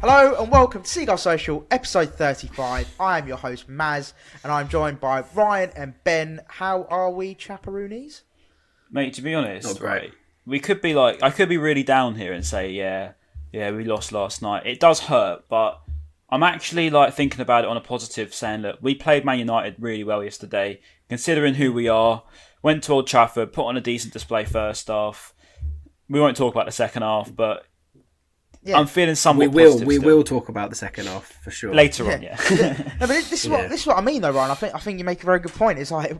Hello and welcome to Seagulls Social, episode 35. I am your host, Maz, and I'm joined by Ryan and Ben. How are we, chaperoonies? Mate, to be honest, Not great. right, we could be like, I could be really down here and say, yeah, yeah, we lost last night. It does hurt, but I'm actually like thinking about it on a positive, saying, look, we played Man United really well yesterday, considering who we are. Went to Old Trafford, put on a decent display first half. We won't talk about the second half, but Yeah. I'm feeling somewhat We will. We still. will talk about the second half for sure. later on. Yeah, No, but this is what Yeah. this is what I mean, though, Ryan. I think I think you make a very good point. It's like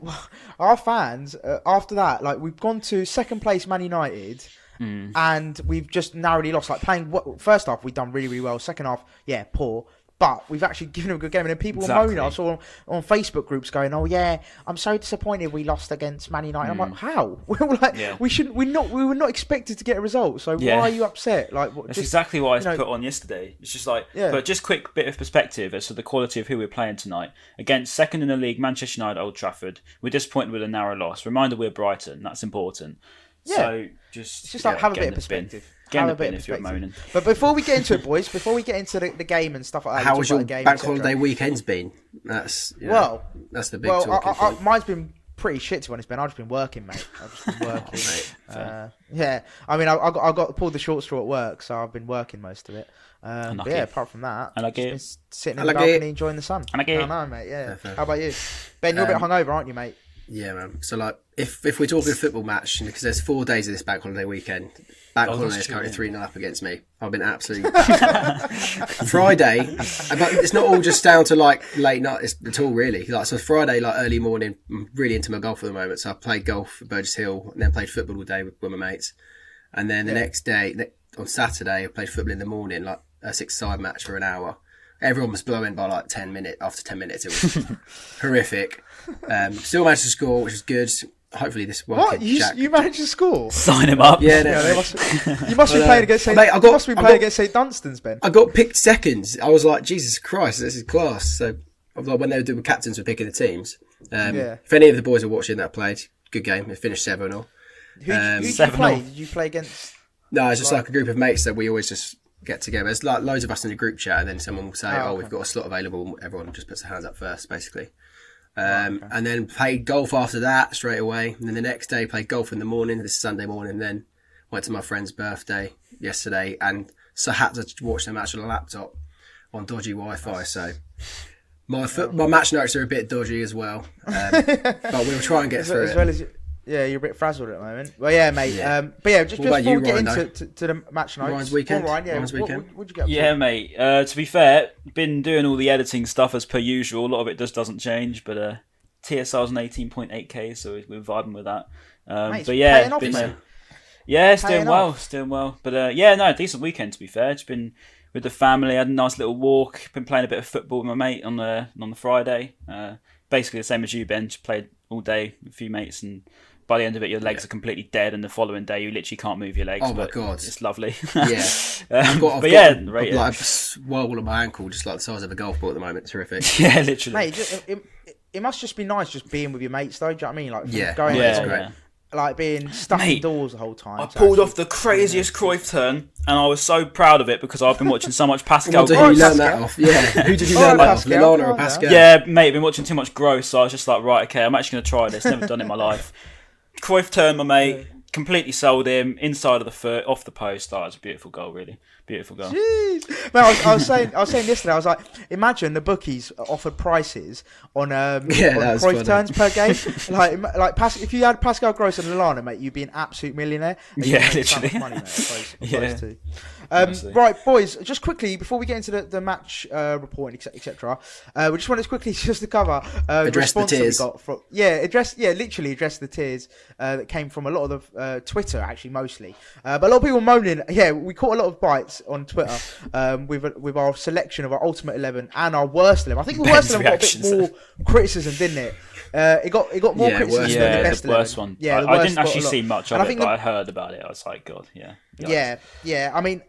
our fans uh, after that, like we've gone to second place, Man United, Hmm. and we've just narrowly lost. Like playing what, first half, we've done really really well. Second half, yeah, poor. But we've actually given them a good game, and then people Exactly. were moaning. I saw on, on Facebook groups going, "Oh yeah, I'm so disappointed we lost against Man United." I'm like, "How? we were like, Hmm. Yeah. we shouldn't. We not. We were not expected to get a result. So Yeah. why are you upset? Like, what, That's just, exactly what I know- put on yesterday. It's just like, Yeah. but just quick bit of perspective as to the quality of who we're playing tonight. Against second in the league, Manchester United, Old Trafford. We're disappointed with a narrow loss. Reminder, we're Brighton. That's important. Yeah. So just, It's just like yeah, have a bit of the bin. perspective. Get in Have the a bit bin of if you're perspective. moaning. But before we get into it, boys, before we get into the, the game and stuff like that, How we was your about game, bank holiday weekend's been? That's yeah, Well, that's the big well, I, I, mine's been pretty shit to be honest, Ben. I've just been working, mate. I've just been working. Mate, uh, yeah, I mean, I, I got I got pulled the short straw at work, so I've been working most of it. Um, but yeah, apart from that, Unlucky. just been sitting in the Unlucky. balcony enjoying the sun. Unlucky. I know, mate. Yeah. Fair, fair. How about you, Ben? You're a bit Um, hungover, aren't you, mate? Yeah, man. So like, if if we're talking football match, because there's four days of this bank holiday weekend, bank Oh, holiday is currently three 0 up against me. I've been absolutely Friday, but it's not all just down to like late night it's- at all, really. Like so, Friday, like early morning, I'm really into my golf at the moment. So I played golf at Burgess Hill, and then played football all day with, with my mates. And then the next day, on Saturday, I played football in the morning, like a six-side match for an hour. Everyone was blowing by like ten minutes. After ten minutes, it was horrific. Um, still managed to score, which is good. Hopefully, this one What you Jack. you managed to score? Sign him up. yeah, no, Yeah, must, you must be uh, playing against St. mate, I you got- must be I playing got- against St. Dunstan's, Ben. I got picked seconds. I was like, Jesus Christ, this is class. So, I was like, when they were doing captains for picking the teams. Um, Yeah. If any of the boys are watching that played, good game. It finished seven 0 Who, Um, who did you Seven play? all. Did you play against? No, it's just like a group of mates that we always just get together. There's like loads of us in a group chat, and then someone will say, Oh, "Oh, we've got a slot available." Everyone just puts their hands up first, basically. Um, And then played golf after that straight away. And then the next day played golf in the morning. This is Sunday morning. Then went to my friend's birthday yesterday, and so had to watch the match on a laptop on dodgy Wi-Fi. So. My foot, my match notes are a bit dodgy as well, um, but we'll try and get as, through as it. well as you, yeah, you're a bit frazzled at the moment. Well, yeah, mate. Yeah. Um, but yeah, just, just before you, we get Ryan, into to, to the match notes, Ryan's weekend? Go on, Ryan, yeah, Ryan's what, weekend? What, what'd you get? Up to? Yeah, mate. Uh, to be fair, been doing all the editing stuff as per usual. A lot of it just doesn't change, but uh, TSR's an 18.8k, so we're vibing with that. Um, Mate, but yeah, paying off, been, mate. uh, yeah, it's doing well. off. It's doing well. But uh, yeah, no, decent weekend to be fair. It's been with the family. Had a nice little walk. Been playing a bit of football with my mate on the on the Friday. Uh, basically the same as you, Ben. Just played all day with a few mates and. By the end of it, your legs are completely dead, and the following day, you literally can't move your legs. Oh my but God. it's lovely. Yeah. um, I've got, I've but got yeah, a, right, like a swole on my ankle, just like the size of a golf ball at the moment. Terrific. yeah, literally. Mate, it, it, it must just be nice just being with your mates, though. Do you know what I mean? Like, Yeah. going yeah, it's great. yeah. like being stuck Mate, indoors the whole time. I to pulled off the craziest Cruyff turn, and I was so proud of it because I've been watching so much I Pascal. wonder who you learned Pascal. that off. Yeah, who did you learn that off? Pascal. Lallana or Pascal? Yeah, mate, I've been watching too much Gross, so I was just like, right, okay, I'm actually going to try this. Never done it in my life. Cruyff turn, my mate. completely sold him inside of the foot, off the post. Oh, was a beautiful goal, really beautiful goal. Jeez. Man, I was, I was saying, I was saying yesterday. I was like, imagine the bookies offered prices on um Yeah, on Cruyff turns per game. like, like Pas- if you had Pascal Gross and Lallana, mate, you'd be an absolute millionaire. And Yeah, make so much literally. Money, mate, of those, of Yeah. those two. Um, right, boys. Just quickly before we get into the, the match uh, report, etc., etc. Uh, we just wanted to quickly just to cover uh, Address the response that we tears. got from yeah, address yeah, literally address the tears uh, that came from a lot of the uh, Twitter actually mostly, uh, but a lot of people moaning. Yeah, we caught a lot of bites on Twitter um, with with our selection of our ultimate eleven and our worst eleven. I think the worst Ben's eleven got a bit more criticism, didn't it? Uh, it got it got more Yeah, criticism worst than Yeah, the the, best worst 11. one. Yeah, I, the I worst didn't actually see much And of I it, think but the- I heard about it. I was like, God, yeah. Yikes. Yeah, yeah. I mean,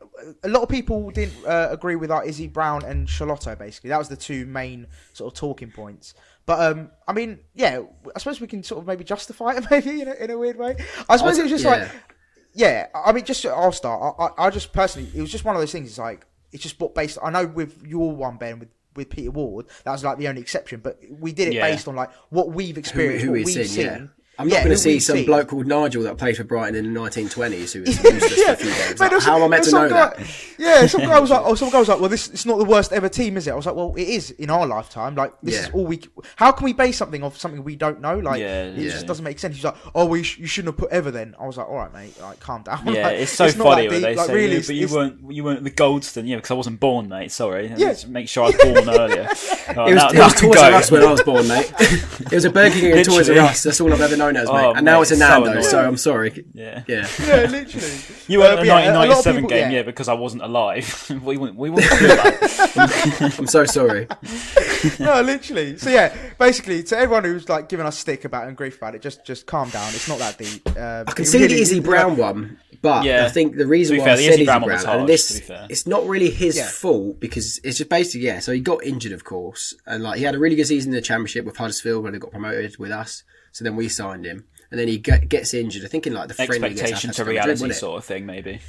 a lot of people didn't uh, agree with our Izzy Brown and Schelotto. Basically, that was the two main sort of talking points. But um, I mean, yeah, I suppose we can sort of maybe justify it, maybe in a, in a weird way. I suppose it was just yeah. like, yeah. I mean, just I'll start. I, I, I just personally, it was just one of those things. It's like it's just what based. I know with your one Ben with. With Peter Ward, that was like the only exception, but we did it Yeah. based on like what we've Who, experienced, who what we've we've seen, seen. yeah. I'm Yeah, not going to see some seen. bloke called Nigel that played for Brighton in the 1920s who was useless for a few games. Like, there was- how am I meant to know was some that? Yeah, some guy was like, oh, some guy was like, well, this it's not the worst ever team, is it? I was like, well, it is in our lifetime. Like, this is all we. How can we base something off something we don't know? Like, Yeah, it yeah. just doesn't make sense. He's like, oh, well, you, sh- you shouldn't have put ever then. I was like, all right, mate, like, calm down. Yeah, Like, it's so not funny that when they like, say, really, but you weren't you weren't the Goldstone, yeah, because I wasn't born, mate. Sorry, Yeah. Make sure I was born earlier. It was, now- it now was I can Toys. R Us when I was born, mate. it was a Burger King and Toys R Us. That's all I've ever known as, mate. Oh, and now mate, it's a so Nando's, so, annoying. I'm sorry. Yeah. Yeah. yeah, literally. You Uh, were but the yeah, a 1997 people- game, yeah. yeah. because I wasn't alive. we wouldn't, we wouldn't do that. I'm so sorry. no, literally. So yeah, basically, to everyone who's like giving us stick about and grief about it, just just calm down. It's not that deep. Um, I can see the Izzy Brown one, but Yeah. I think the reason why fair, I the said Izzy Izzy Brown Brown, one and this, to be fair. it's not really his Yeah. fault because it's just basically yeah. So he got injured, of course, and like he had a really good season in the Championship with Huddersfield when they got promoted with us. So then we signed him, and then he get, gets injured. I think in like the friendly Expectation to Madrid, reality sort of thing, maybe.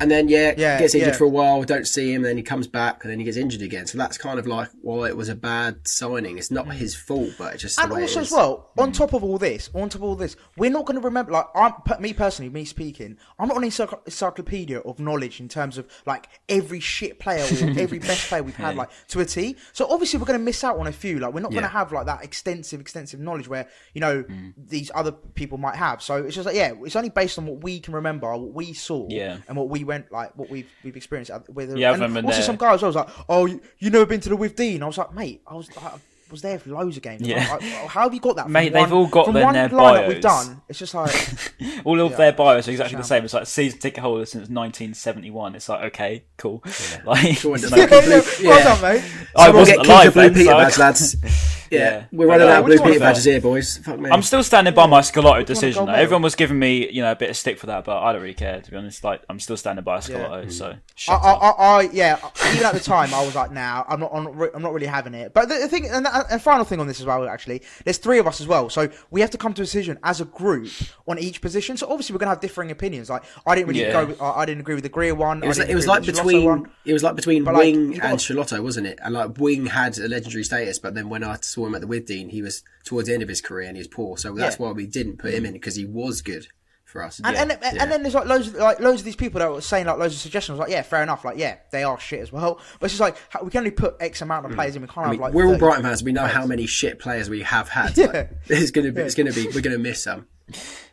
And then yeah, Yeah, gets injured yeah. for a while, don't see him, and then he comes back, and then he gets injured again. So that's kind of like why it was a bad signing. It's not his fault, but it's just And also as well, on top of all this, on top of all this, we're not going to remember. Like, I'm me personally, me speaking, I'm not an encyclopedia of knowledge in terms of like every shit player or every best player we've had, like to a T. So obviously, we're going to miss out on a few. Like, we're not going to have like that extensive, extensive knowledge where you know mm. these other people might have. So it's just like, yeah, it's only based on what we can remember, what we saw, Yeah. and what we went like, what we've we've experienced. With Yeah, I and remember also there- some guy as well was like, oh, you, you never been to the Withdean? I was like, mate, I was. I, was there for loads of games. Yeah. Like, how have you got that? from Mate, they've one- all got from them one their lineup we've done. It's just like All of Yeah. their bios are exactly the same. It's like season ticket holder since 1971. It's like okay, cool. Like, Sure, there's it no- doesn't- yeah, yeah. well done, mate. I Someone wasn't get alive Keith a blue then, Peter so- badge, lads. Yeah, Yeah. we're running But, out of blue Peter badges here, boys. Fuck me. I'm still standing by my Schelotto decision. gold though. medal? Everyone was giving me, you know, a bit of stick for that, but I don't really care to be honest. Like, I'm still standing by Schelotto. Mm. So I, shut I, up. I, I, yeah. Even at the time, I was like, "Nah, I'm not. I'm not, I'm not really having it." But the, the thing, and, and final thing on this as well, actually, there's three of us as well, so we have to come to a decision as a group on each position. So obviously, we're gonna have differing opinions. Like, I didn't really Yeah. go. With, I I didn't agree with the Greer one. It was, like, it was like with the Schelotto between one. it was like between But, Wing you got- and Schelotto, wasn't it? And like Wing had a legendary status, but then when I saw him at the Withdean, he was towards the end of his career and he was poor. So that's Yeah. why we didn't put him mm. in because he was good for us. And, and, and, and then there's like loads of like loads of these people that were saying like loads of suggestions. Like, yeah, fair enough. Like, yeah, they are shit as well. But it's just like we can only put X amount of mm. players in. We can't I have like. we're all 30 Brighton fans. We know how many shit players we have had. Yeah. Like, it's gonna be. It's gonna be. We're gonna miss some.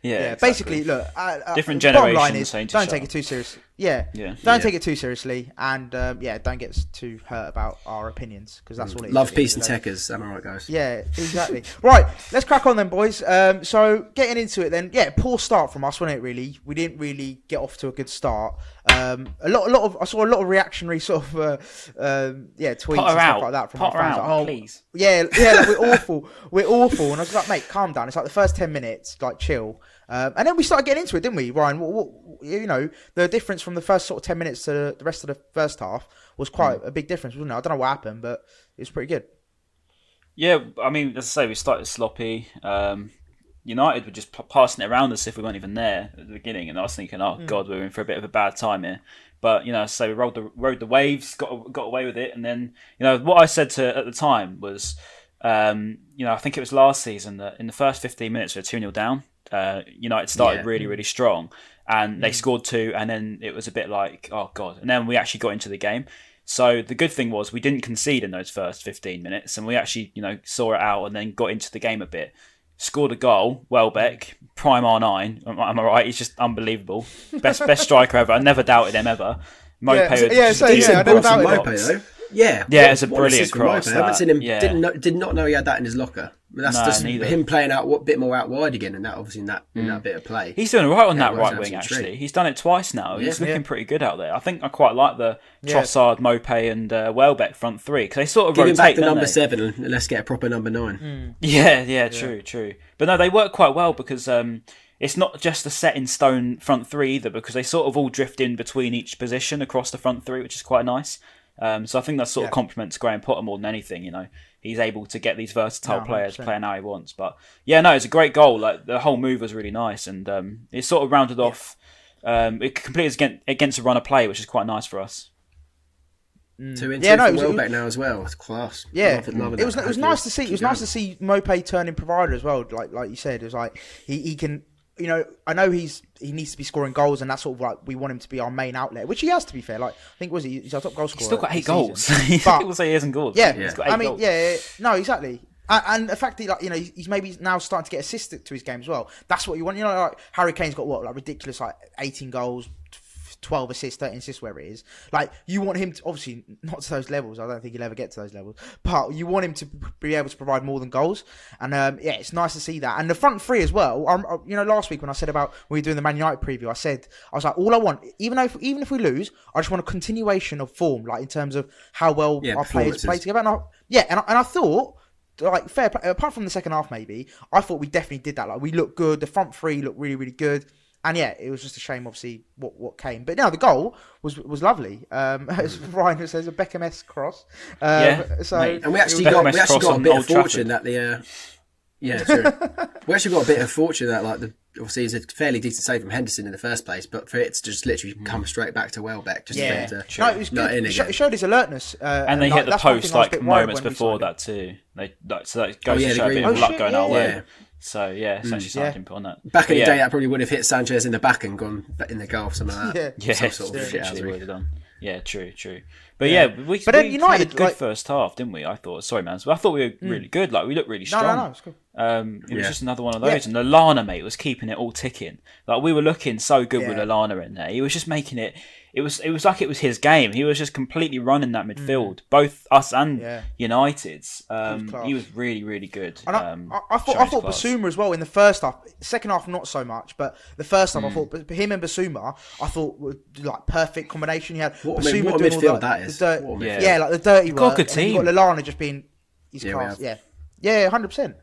Yeah, Yeah, exactly. basically, look. Uh, uh, Different the bottom line is to don't take up. it too seriously. Yeah, Yeah. Don't Yeah. take it too seriously, and um, yeah, don't get too hurt about our opinions because that's all it is. Love, at the peace, and of techers. Am I right, guys? Yeah, exactly. right, let's crack on then, boys. Um, so getting into it then, yeah, poor start from us, wasn't it? Really, we didn't really get off to a good start. Um, a lot, a lot of I saw a lot of reactionary sort of uh, um, yeah tweets and stuff out. like that from Put our fans. out, like, oh, please. yeah, yeah, like, we're awful. We're awful. And I was like, mate, calm down. It's like the first 10 minutes, like, chill. Um, and then we started getting into it, didn't we, Ryan? What, what, you know, the difference from the first sort of 10 minutes to the rest of the first half was quite Mm. a big difference, wasn't it? I don't know what happened, but it was pretty good. Yeah, I mean, as I say, we started sloppy. Um, United were just p- passing it around as if we weren't even there at the beginning, and I was thinking, oh god, we're in for a bit of a bad time here. But you know, so we rode the rode the waves, got got away with it, and then you know what I said to at the time was, um, you know, I think it was last season that in the first fifteen minutes we were two 0 down, uh, United started Yeah. really really strong, and Mm. they scored two, and then it was a bit like oh god, and then we actually got into the game. So the good thing was we didn't concede in those first 15 minutes, and we actually you know saw it out and then got into the game a bit. Scored a goal, Welbeck, prime R9. Am, am I right? He's just unbelievable. Best best striker ever. I never doubted him ever. Maupay Yeah, would so- yeah, so, yeah, I never balls From in doubted Maupay, though. Yeah, Yeah, it's a brilliant assist cross, Maupay. I haven't seen him. Yeah. Didn't know, did not know he had that in his locker. But that's No, just neither. him playing out a bit more out wide again, and that obviously in that in that bit of play. He's doing right on Yeah, that right wing. Actually, treat. he's done it twice now. He's Yeah. looking Yeah. pretty good out there. I think I quite like the Yeah. Trossard, Maupay, and uh, Welbeck front three because they sort of Give him back the number they? seven, and let's get a proper number nine. Mm. Yeah, yeah, true, true. But no, they work quite well because um, it's not just a set in stone front three either, because they sort of all drift in between each position across the front three, which is quite nice. Um, so I think that sort of Yeah. complements Graham Potter more than anything. You know, he's able to get these versatile No, players playing how he wants. But yeah, no, it's a great goal. Like the whole move was really nice, and um, it sort of rounded off. Um, it completes against, against a run of play, which is quite nice for us. Two in Mm. Yeah, no, it was- it was- Welbeck now as well. It's class. Yeah, Love it, love it was it was nice to see. It keep was nice to see Maupay turning provider as well. Like like you said, it was like he, he can. You know, I know he's he needs to be scoring goals, and that's sort of like we want him to be our main outlet, which he has to be fair. Like I think was he he's our top goal scorer. He's still got eight goals. But, People say he hasn't goals. Yeah, he's got eight I mean, goals. yeah, yeah, no, exactly. And, and the fact that like you know he's maybe now starting to get assists to his game as well. That's what you want. You know, like Harry Kane's got what like ridiculous like eighteen goals, twelve assists, thirteen assists, where it is. Like you want him to obviously not to those levels. I don't think he'll ever get to those levels. But you want him to be able to provide more than goals. And um, yeah, it's nice to see that. And the front three as well. Um, uh, you know, last week when I said about when we were doing the Man United preview, I said I was like, all I want, even though if, even if we lose, I just want a continuation of form, like in terms of how well Yeah, our players play together. And I, yeah, and I, and I thought like fair play, apart from the second half maybe i thought we definitely did that like we looked good the front three looked really really good and yeah it was just a shame obviously what what came but no the goal was was lovely um as ryan says a beckham cross um, Yeah, so mate. And we actually got we actually got a bit of fortune Trafford. that the uh, yeah true. we actually got a bit of fortune that like the obviously it's a fairly decent save from Henderson in the first place, but for it to just literally come straight back to Welbeck, just yeah for him to no it was good in it, sho- again. it showed his alertness uh, and they like, hit the post thing I was a like moments before that too. They like, so that goes Oh, yeah, to show a bit of one. luck Oh, going shit, our yeah. Way. Yeah. So yeah, essentially Yeah. signed him on that. Back in But the yeah, day, that probably would have hit Sanchez in the back and gone in the goal, or something like that. Yeah. yeah, some sort of literally shithousery. would have done. Yeah, true, true. But yeah, we, But then we United, had a good like- first half, didn't we? I thought. Sorry, man. I thought we were really good. Like we looked really no strong. no no it's cool Um, it was just another one of Yeah. those, and Lallana, mate, was keeping it all ticking. Like we were looking so good with Yeah. Lallana in there. He was just making it. It was. It was like it was his game. He was just completely running that midfield, both us and Mm. Yeah. United's. Um, class. he was really, really good. And I, um, I, I thought showing I thought class. Bissouma as well in the first half. Second half, not so much, but the first half, I Hmm. thought but him and Bissouma, I thought were like perfect combination. He had What a Bissouma mid- what a doing all midfield the- that the is. dirt- What yeah, like the dirty got a work. and got team. Lallana just being his Yeah, class. Yeah, yeah, hundred percent.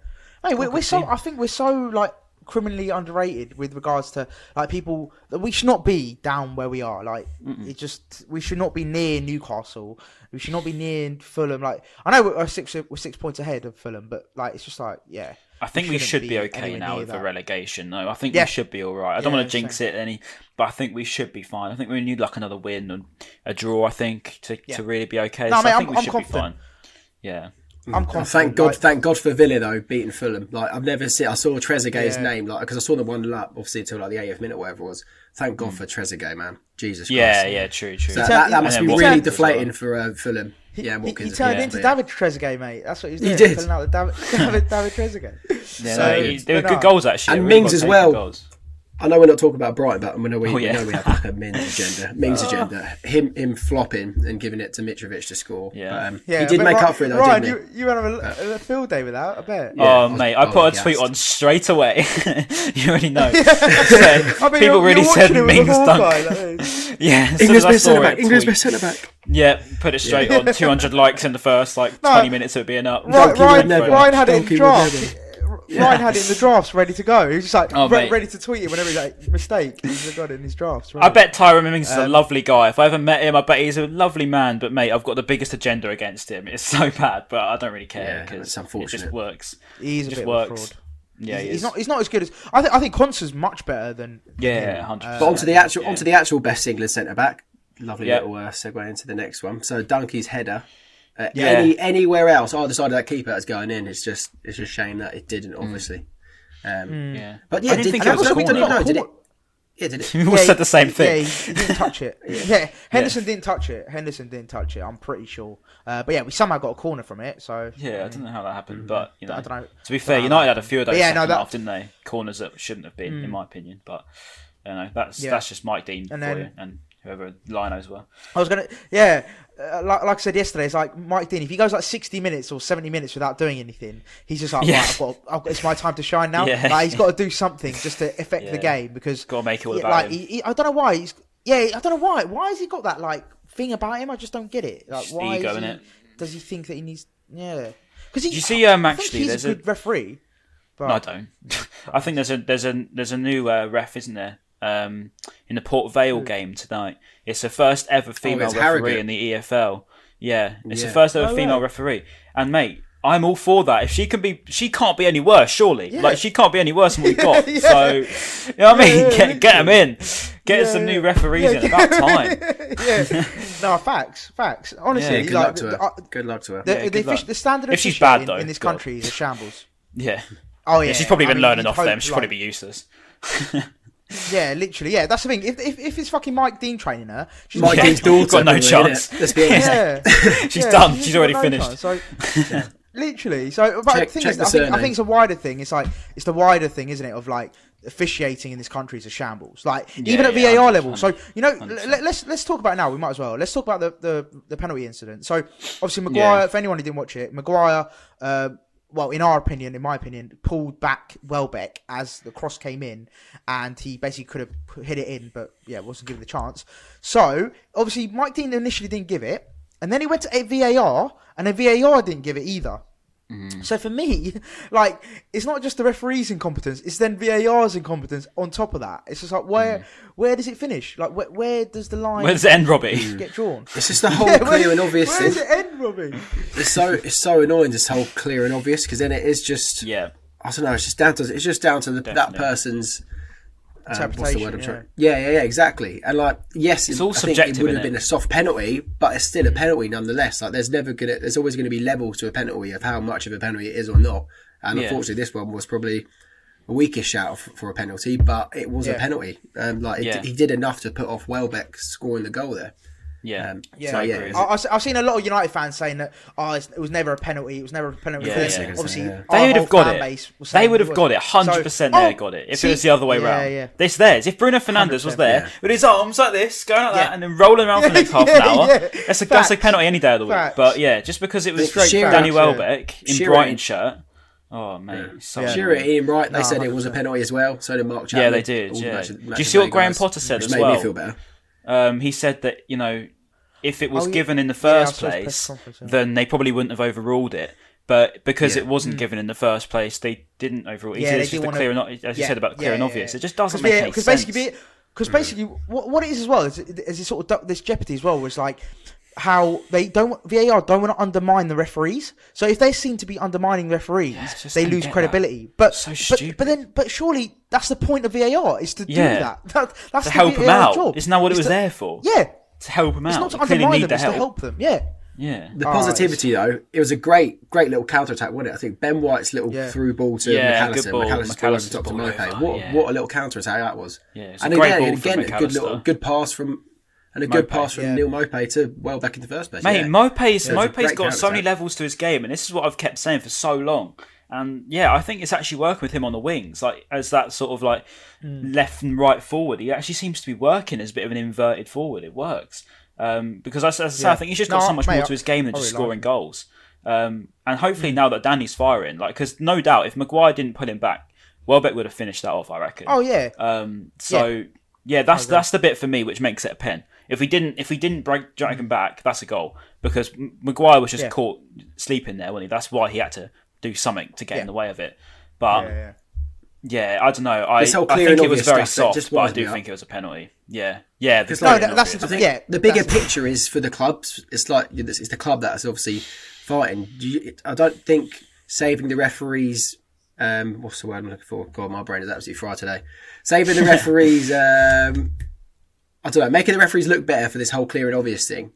Mate, we're, we're so. I think we're so like criminally underrated with regards to like people that we should not be down where we are. Like it just we should not be near Newcastle. We should not be near Fulham. Like I know we're six we're six points ahead of Fulham, but like it's just like yeah. I think we shouldn't should be, okay now with the relegation. though. I think Yeah. we should be all right. I don't Yeah, want to jinx it any, but I think we should be fine. I think we need like another win and a draw. I think to, Yeah. to really be okay. No, so mate, I I'm- think we I'm should confident. be fine. Yeah. I'm Oh, confident. thank God, like- thank God for Villa though beating Fulham. Like I've never seen. I saw Trezeguet's Yeah. name like because I saw them one up obviously until like the 80th minute or whatever it was. Thank God for Trezeguet, man. Jesus. Yeah, Christ. yeah, true, true. That, that, that must be really Watkins well. deflating for uh, Fulham. He, yeah, he, Watkins. he turned yeah. into David Trezeguet, mate. That's what he was doing. did. Filling out the David, David, David Trezeguet. Yeah, So, no, he- they were good goals actually. And really Mings as well. Goals. I know we're not talking about Brighton, but we know we, Oh, we know we have like a Mings agenda. Mings agenda. Him him flopping and giving it to Mitrovic to score. Yeah. But, um, Yeah, he did make Ryan- up for it though, Ryan, didn't you, you went a, a field day with that, I bet. Yeah, oh I was- mate, I I was put a tweet on straight away. you already know. Said- I mean, people you're, really you're said watching it with Mings dunk. Hawkeye, like this. yeah, as England's best centre back. England's best centre back. Yeah, put it straight on. 200 likes in the first like No. 20 minutes of it being up. Ryan, Ryan, had it in Donkey the would draft. Never. Ryan had it in the drafts ready to go. He was just like Oh, re- ready to tweet it whenever he like mistake. He's got it in his drafts. Right? I right. bet Tyrone Mings is a Um, lovely guy. If I ever met him, I bet he's a lovely man. But mate, I've got the biggest agenda against him. It's so bad, but I don't really care because it's it just works. he's a just bit works. of a fraud. Yeah, he's, he he's not. He's not as good as I think. I think Konsa's much better than. Yeah, hundred percent. But onto the actual onto the actual best England centre back. Lovely Yeah. little uh, segue into the next one. So Donkey's header. Uh, Yeah. Any anywhere else, either side of that keeper that's going in. It's just it's just a shame that it didn't. Obviously, Um, Yeah, But yeah, I didn't did, think it was also we don't corner. did it? Yeah, did it? We all said the same Yeah, thing. he, he didn't touch it. Yeah, Henderson didn't touch it. Henderson didn't touch it. I'm pretty sure. Uh, but yeah, we somehow got a corner from it. So Yeah, I don't know how that happened, but you know, I don't know. to be fair, United had a few of those But yeah, no, that- half, didn't they? Corners that shouldn't have been, in my opinion. But you know, that's Yeah. that's just Mike Dean And for then- you, and whoever linos were. I was gonna, yeah, uh, like, like I said yesterday, it's like Mike Dean. If he goes like sixty minutes or seventy minutes without doing anything, he's just like, Yeah. right, I've got, I've got, it's my time to shine now. Yeah. Like, he's got to do something just to affect Yeah. the game because Gotta make it all yeah, about like, him. He, he, I don't know why. He's, yeah, I don't know why. Why has he got that like thing about him? I just don't get it. Like, Just why ego, is he, does he think that he needs? Yeah, because you see, um, actually, he's there's a a- good referee. But No, I don't. I think there's a there's a there's a new uh, ref, isn't there? Um, in the Port Vale game tonight, it's the first ever female it's referee Harrogate. in the EFL. Yeah, it's the Yeah. first ever Oh, female right. referee. And mate, I'm all for that. If she can be, she can't be any worse. Surely, like she can't be any worse than we've got. Yeah. So, you know what I mean? Yeah, get get them in. Get us Yeah, some yeah. new referees Yeah, in about time. yeah, no facts, facts. Honestly, Yeah, Good like, luck to her. uh, Good luck to her. The, Yeah, the, good offici- luck. the standard If she's officiating bad, though, in this God. country is a shambles. Yeah. Oh yeah, yeah, she's probably I been mean, learning you'd off them. hope, She's like- probably be useless. Yeah, literally. Yeah, that's the thing. If if, if it's fucking Mike Dean training her, she's Mike Yeah. Dean's daughter. Got no chance. innit? Let's be honest. yeah, She's yeah, done. she's She's already no finished. chance. So literally. So, but Check- the thing is, the I think, I think it's a wider thing. It's like it's the wider thing, isn't it? Of like officiating in this country is a shambles. Like even at yeah, VAR level. So you know, 100%. let, us let's talk about it now. We might as well. Let's talk about the the, the penalty incident. So obviously Maguire. Yeah. For anyone who didn't watch it, Maguire. Uh, well, in our opinion, in my opinion, pulled back Welbeck as the cross came in, and he basically could have hit it in, but yeah, wasn't given the chance. So obviously, Mike Dean initially didn't give it, and then he went to a VAR, and then VAR didn't give it either. Mm-hmm. So for me, like, it's not just the referee's incompetence; it's then VAR's incompetence on top of that. It's just like where mm. where does it finish? Like where, where does the line Where does it end, Robbie? get drawn? It's just the whole Yeah, clear and obvious Where thing. does it end, Robbie? It's so it's so annoying. This whole clear and obvious because then it is just Yeah. I don't know. It's just down to it's just down to the, that person's um, what's the word I'm Interpretation, trying. Yeah, yeah, yeah, exactly. And like, yes, It's all I think subjective, it would have been a soft penalty, but it's still a penalty nonetheless. Like, there's never gonna, there's always going to be levels to a penalty of how much of a penalty it is or not. And Yeah. unfortunately, this one was probably a weakish shout for a penalty, but it was a penalty. Um, like, it, Yeah. he did enough to put off Welbeck scoring the goal there. Yeah. Um, Yeah, so, yeah, agree. I, I've- I've seen a lot of United fans saying that oh, it's, it was never a penalty. It was never a penalty. Yeah, because yeah. obviously, Yeah. our They would have got it. They would have got it. Hundred So- percent, oh, they got it. If see- it was the other way yeah, round, yeah. it's theirs. If Bruno Fernandes was there yeah. with his arms like this, going like that, and then rolling around for the next half an hour, yeah. that's a that's a penalty any day of the week. Facts. But yeah, just because it was Danny Welbeck in Shearer- Brighton shirt. Oh mate, it's so Yeah. Shearer, Ian Wright, they No, said it was a penalty as well. So did Mark Chapman. Yeah, they did, All yeah. Do you see what Graham guys, Potter said which as made well? me feel better. Um, he said that you know, if it was Oh, yeah. given in the first saw his press place, then they probably wouldn't have overruled it. But because Yeah. it wasn't given in the first place, they didn't overrule. it. Mm. Yeah, it's just didn't a clear, wanna- and, as you Yeah, said about clear yeah, and obvious. yeah. It just doesn't Cause, make yeah, any because sense. basically, because basically, what, what it is as well is, is it sort of this jeopardy as well was like how they don't VAR don't want to undermine the referees. So if they seem to be undermining referees, it's just they lose get credibility. But, So but but then but surely that's the point of VAR is to Yeah. do that. that that's to the help them out. Job. Isn't that what it was to- there for? Yeah, To help them it's out. not to They undermine need them, it's help. to help them. Yeah. Yeah. The Oh, positivity, though, it was a great, great little counter attack, wasn't it? I think Ben White's little Yeah. through ball to Yeah, McAllister. good ball. McAllister's ball over the McAllister's top to ball Maupay. over, What, yeah. what a little counter attack that was. Yeah, it's a and great again, ball and from again, a good little, good pass from, and a good pass from yeah. Neal Maupay to well back in the first place. Mate, yeah. Maupay's, a Maupay's great got so many levels to his game, and this is what I've kept saying for so long. And yeah, I think it's actually working with him on the wings, like as that sort of like Hmm. left and right forward. He actually seems to be working as a bit of an inverted forward. It works um, because as, as I say, I think he's just got No, so much mate, more to his game than just really like scoring goals. Um, and hopefully now that Danny's firing, like because no doubt if Maguire didn't pull him back, Welbeck would have finished that off. I reckon. Oh yeah. Um, so yeah, that's that's the bit for me which makes it a pen. If we didn't if we didn't break drag him back, that's a goal because Maguire was just Yeah. caught sleeping there, wasn't he? That's why he had to do something to get Yeah. in the way of it. But yeah, yeah, yeah. I don't know. I, I think it was very soft, just but I do me up. think it was a penalty. Yeah, yeah. the It's like- clear and No, that's the- think yeah, the bigger picture is for the clubs. It's like it's it's the club that's obviously fighting. Do you- I don't think saving the referees. Um, what's the word I'm looking for? God, my brain is absolutely fried today. Saving the referees. Um, I don't know. Making the referees look better for this whole clear and obvious thing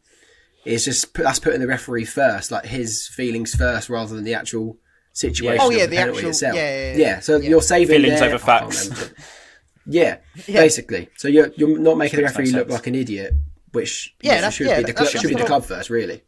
is just put, that's putting the referee first, like his feelings first, rather than the actual situation. Oh, yeah, the, the penalty actual- itself. yeah, yeah, yeah. so Yeah. you're saving Feelings their- over facts. Yeah, Yeah. basically. So you're you're not making the referee look sense. like an idiot, which Yeah, you know, that's- should yeah, be the that's- club, should be the club first, really.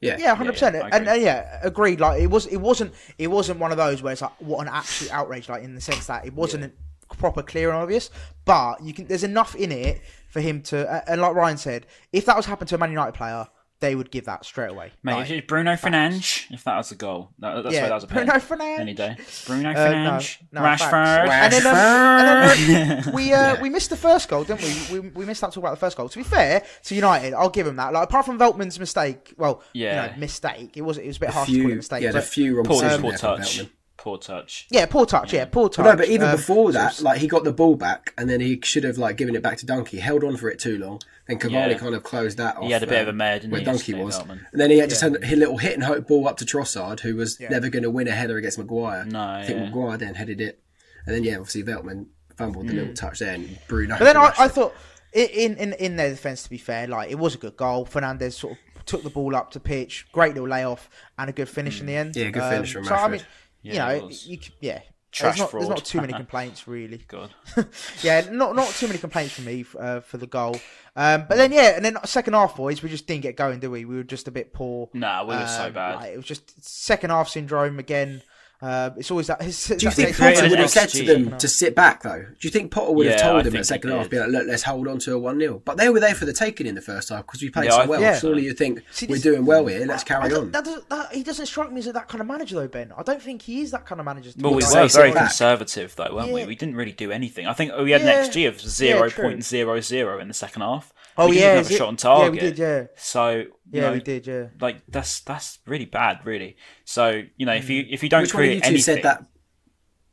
Yeah, Yeah, hundred percent. yeah, I And uh, yeah, agreed. Like it was, it wasn't, it wasn't one of those where it's like what an absolute outrage. Like in the sense that it wasn't proper, clear and obvious. But you can, there's enough in it for him to. Uh, and like Ryan said, if that was happened to a Man United player, they would give that straight away. Mate, Like, if it's Bruno Fernandes, if that was a goal, that, that's Yeah, why that was a pen. Bruno Fernandes. Any day. Bruno Uh, Fernandes. no, Rashford. facts. And then, um, and then we uh, we missed the first goal, didn't we? we? We missed out talking about the first goal. To be fair to United, I'll give him that. Like apart from Veltman's mistake, well, Yeah. you know, mistake. It was it was a bit a harsh to call it a mistake. yeah, a few wrong Poor, poor there from touch. Veltman. Poor touch. yeah, poor touch. Yeah, poor touch. No, but even Um, before that, like he got the ball back and then he should have like given it back to Donkey. Held on for it too long. Then Cavani Yeah. kind of closed that off. He had a bit of a um, mare, where he, Donkey was. Veltman? And then he had just had a little hit and hope ball up to Trossard, who was Yeah. never going to win a header against Maguire. No, I think yeah. Maguire then headed it, and then yeah, obviously Veltman fumbled the little touch there, and Bruno. Mm. But then I, I thought, in, in in their defence, to be fair, like it was a good goal. Fernandes sort of took the ball up to pitch, great little layoff, and a good finish in the end. Yeah, good finish from So I mean, Yeah, you know, you, yeah. Trash there's not, there's not too many complaints really. God. yeah, not not too many complaints from me uh, for the goal. Um, but then yeah, and then second half, boys, we just didn't get going, did we? We were just a bit poor. Nah, we were so Um, bad. like, it was just second half syndrome again. Uh, it's always that. It's, Do you think Potter would have said to XG. them to sit back though? Do you think Potter would have Yeah, I told them think in the second half, be like, "Look, let's hold on to a one 0 But they were there for the taking in the first half because we played Yeah, so well. think so. Surely you think See, we're doing well here. Let's I carry don't- on. That doesn't, that, he doesn't strike me as that kind of manager, though, Ben. I don't think he is that kind of manager. to Well, be we were very sit back. conservative, though, weren't we? Yeah. We didn't really do anything. I think we had Yeah. an XG of Yeah, zero true. point zero zero in the second half. Oh, we didn't yeah, have a shot on yeah, we did, yeah. So you Yeah, know, we did, yeah. Like that's that's really bad, really. So you know, if you if you don't Which one of create you two anything, said that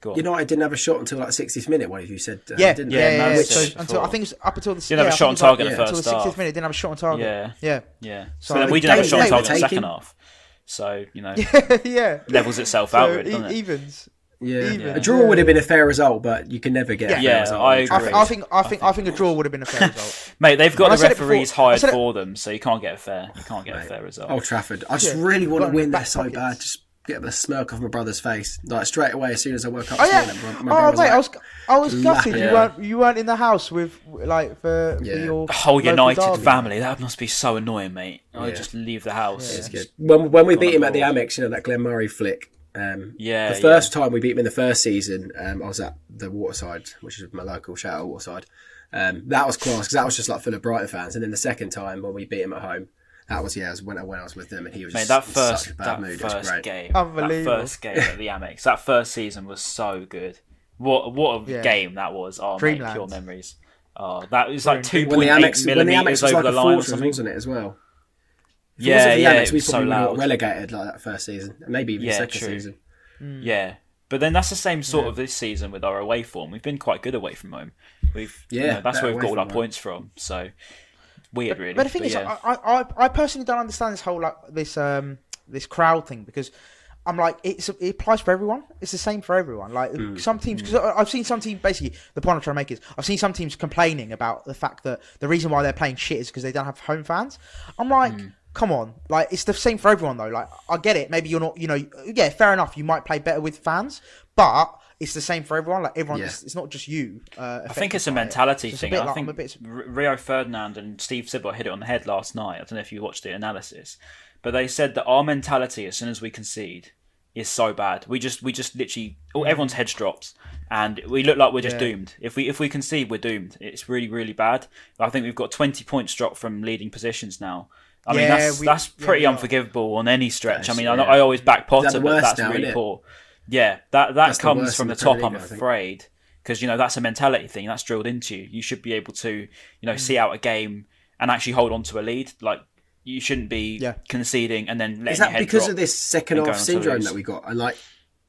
Go on. United didn't have a shot until like 60th minute? One of you said, uh, Yeah, didn't yeah, Yeah, yeah. Yeah. So it until I think it's up until the Didn't have yeah, a I shot on think it's like- target in the until the 60th minute. Didn't have a shot on target. Yeah. yeah, yeah. So So, then we didn't have a shot on target in the second half. So you know, yeah. levels itself out, really, doesn't it? evens. Yeah, Even. a draw would have been a fair result, but you can never get. a fair Yeah, result. I I, agree. th- I think I think I think a draw would have been a fair result. Mate, they've got And the said it before- referees hired said it- for them, so you can't get a fair. You can't get a fair result. Old Trafford. I just Yeah, really want to win the there back so pockets. bad. Just get the smirk off my brother's face, like straight away as soon as I woke up. Oh yeah. morning, my, my Oh brother was mate, like, I was I was gutted you weren't you weren't in the house with like for, Yeah. for your The whole United derby. family. That must be so annoying, mate. I Yeah. just leave the house. It's good. When, when we beat him at the. Amex, you know that Glenn Murray flick. Um, Yeah, the first time we beat him in the first season, um, I was at the Waterside, which is my local shout out Waterside. Um, that was class because that was just like full of Brighton fans. And then the second time when we beat him at home, that was yeah, was when I, when I was with them and he was Mate, just that in first such a bad that mood. It was first great. game, Unbelievable. that first game at the Amex, that first season was so good. What what a Yeah. game that was! Oh, mate, pure memories. Oh, that was like two When the point eight Amex, when the Amex millimeters was over like the a line or fortress, something. wasn't it as well? If it Yeah, wasn't for the yeah, Amex, it we was so probably would got relegated like that first season, maybe even Yeah, second true. season. Yeah, but then that's the same sort of this season with our away form. We've been quite good away from home. We've you Yeah, know, that's where we've got all our home. points from. So weird, really. But the thing is, yeah. I, I, I, I personally don't understand this whole like this um this crowd thing because I'm like it's it applies for everyone. It's the same for everyone. Like Hmm. some teams, because I've seen some teams basically the point I'm trying to make is I've seen some teams complaining about the fact that the reason why they're playing shit is because they don't have home fans. I'm like. Hmm. Come on, like it's the same for everyone though. Like I get it. Maybe you're not, you know, yeah, fair enough. You might play better with fans, but it's the same for everyone. Like everyone, Yeah. it's, it's not just you. Uh, I think it's a affected by it. mentality a thing. bit I like- think I'm a bit- Rio Ferdinand and Steve Sidwell hit it on the head last night. I don't know if you watched the analysis, but they said that our mentality, as soon as we concede, is so bad. We just, we just literally, oh, everyone's heads dropped, and we look like we're just. Yeah. doomed. If we, if we concede, we're doomed. It's really, really bad. I think we've got twenty points dropped from leading positions now. I mean, Yeah, that's we- that's pretty we are. unforgivable on any stretch. I mean, I, yeah. know, I always back Potter, that but that's now, really poor. Yeah, that that That's the comes worst from the the top. Premier I'm League, I think. afraid because you know that's a mentality thing that's drilled into you. You should be able to you know see Mm. out a game and actually hold on to a lead. Like you shouldn't be Yeah. conceding and then letting Is your that head because drop of this second half going on to syndrome that we got? And like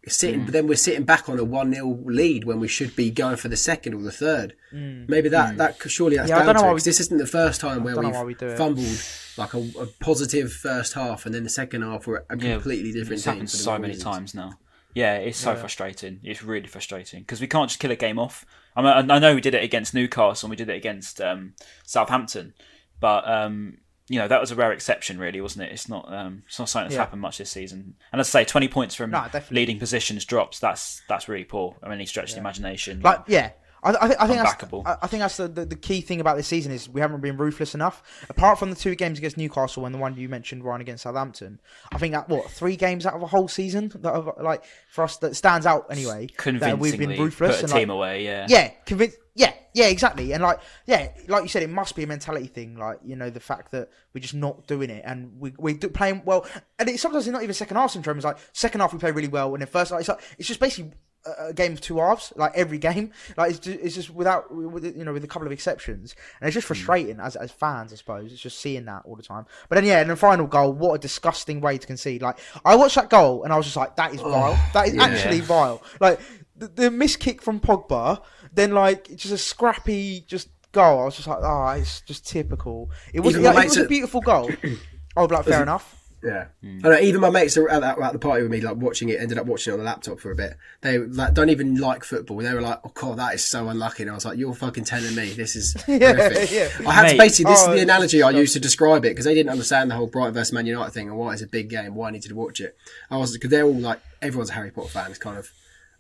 Mm. sitting, but then we're sitting back on a one 0 lead when we should be going for the second or the third. Maybe that that surely that's Mm. Yeah, I down don't know to why it, we 'cause this isn't the first time where we've we fumbled like a, a positive first half and then the second half we're a Yeah, completely different It's team. happened so many reasons. times now. Yeah, it's so frustrating. It's really frustrating because we can't just kill a game off. I mean, I I know we did it against Newcastle and we did it against um, Southampton, but um, you know that was a rare exception, really, wasn't it? It's not um, it's not something that's Yeah. happened much this season. And as I say, twenty points from No, leading positions drops. That's that's really poor. I mean, he stretched the imagination. Like, yeah. I, I, think- I think that's. I, think that's the, the, the key thing about this season is we haven't been ruthless enough. Apart from the two games against Newcastle and the one you mentioned, Ryan against Southampton, I think that what three games out of a whole season that have, like for us that stands out anyway. That convincingly we've been ruthless put a and team like, away. Yeah, yeah, convince. Yeah, yeah, exactly. And like, yeah, like you said, it must be a mentality thing. Like, you know, the fact that we're just not doing it, and we we do playing well. And it, sometimes it's not even second half syndrome. It's like second half we play really well, and then first half it's like it's just basically a, game of two halves. Like every game, like it's just, it's just without you know with a couple of exceptions, and it's just hmm. frustrating as as fans, I suppose. It's just seeing that all the time. But then yeah, and the final goal, what a disgusting way to concede. Like I watched that goal, and I was just like, that is vile. that is yeah. actually vile. Like the, the miss kick from Pogba, then like just a scrappy just goal. I was just like, oh, it's just typical. It was, Even yeah, it was a beautiful goal. oh, but like, fair enough. Yeah, hmm. I know. Even my mates at, that, at the party with me, like watching it, ended up watching it on the laptop for a bit. They like don't even like football. They were like, "Oh god, that is so unlucky." And I was like, "You're fucking telling me this is horrific." yeah. I had to basically this Oh, is the oh, analogy I used to describe it because they didn't understand the whole Brighton versus Man United thing and why it's a big game, why I needed to watch it. I was because they're all like everyone's a Harry Potter fan, kind of.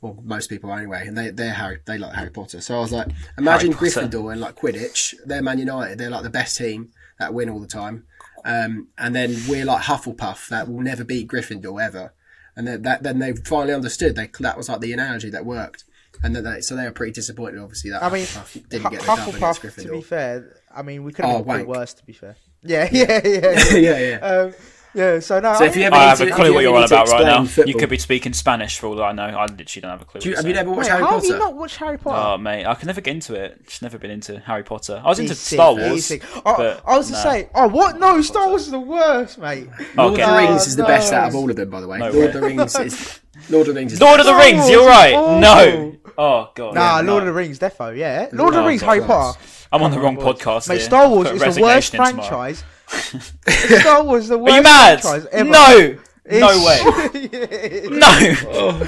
Well, most people are anyway, and they they're Harry, they like Harry Potter. So I was like, imagine Harry Potter. Gryffindor and like Quidditch. They're Man United. They're like the best team that win all the time. Um, and then we're like Hufflepuff that will never beat Gryffindor ever. And then that then they finally understood they, that was like the analogy that worked. And then they, so they were pretty disappointed, obviously, that I mean, Hufflepuff didn't Hu- get the dub against Hufflepuff. To be fair, I mean, we could have Oh, been worse. To be fair. Yeah, yeah, yeah. yeah, yeah. um, yeah. So no. So I if you ever I have to- a clue what you're on about right now. football- You could be speaking Spanish for all I know. I literally don't have a clue. Do you, have you're you never watched Wait, Harry Potter? how have you not watched Harry Potter? Oh mate, I can never get into it. Just never been into Harry Potter. I was into He's sick, Star he's Wars. sick. Oh, I was to no. say, oh, what? No, Star Wars is the worst, mate. Lord Okay. of the Rings is the best out of all of them, by the way. No Lord of the Rings is Lord of the Rings. Is Lord of the Rings. You're right. awful. No. Oh god. Nah, yeah, Lord no. of the Rings, defo, yeah. Lord of the Rings, Harry Potter. I'm on the wrong podcast. Mate, here. Star Wars is the worst resignation tomorrow. franchise. Star Wars is the worst Are you mad? franchise ever. No. It's- No way. No.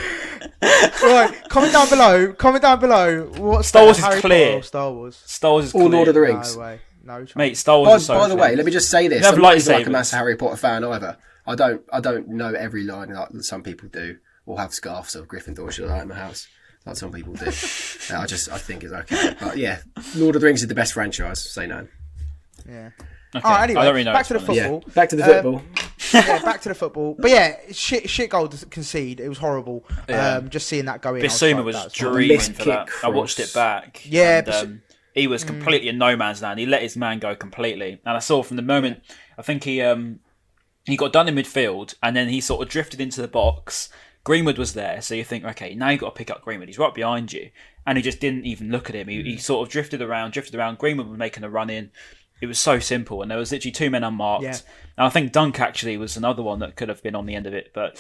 right, comment down below. Comment down below. What Star Wars is Harry clear. Potter or Star Wars? Star Wars is Or Lord of the. Rings. No way. No chance. Mate, Star Wars By, is so by the clear. way, let me just say this: You have I'm not even like a lightsabers. massive Harry Potter fan either. I don't, I don't know every line like some people do, or have scarves of Gryffindor shit like that in my house, like some people do. Uh, I just, I think it's okay. But yeah, Lord of the Rings is the best franchise. Say no. Yeah. Okay. Oh, anyway, I don't really know back to the it's funny. Yeah, football. back to the Uh, football. yeah, back to the football. But yeah, shit, shit goal to concede. It was horrible. Yeah. Um, just seeing that go in. I Bissouma like, was that's dreaming Missed for that. kick I watched it back. Yeah, and, Bis- um, he was completely in no man's land. He let his man go completely, and I saw from the moment I think he um he got done in midfield, and then he sort of drifted into the box. Greenwood was there, so you think, okay, now you've got to pick up Greenwood. He's right behind you, and he just didn't even look at him. He, he sort of drifted around, drifted around. Greenwood was making a run in. It was so simple, and there was literally two men unmarked. Yeah. And I think Dunk actually was another one that could have been on the end of it, but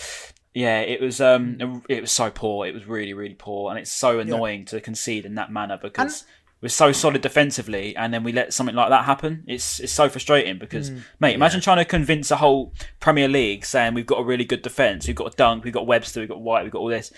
yeah, it was um it was so poor. It was really really poor, and it's so annoying to concede in that manner because we're so solid defensively, and then we let something like that happen. It's it's so frustrating because Mm. mate, imagine trying to convince a whole Premier League saying we've got a really good defense, we've got Dunk, we've got Webster, we've got White, we've got all this,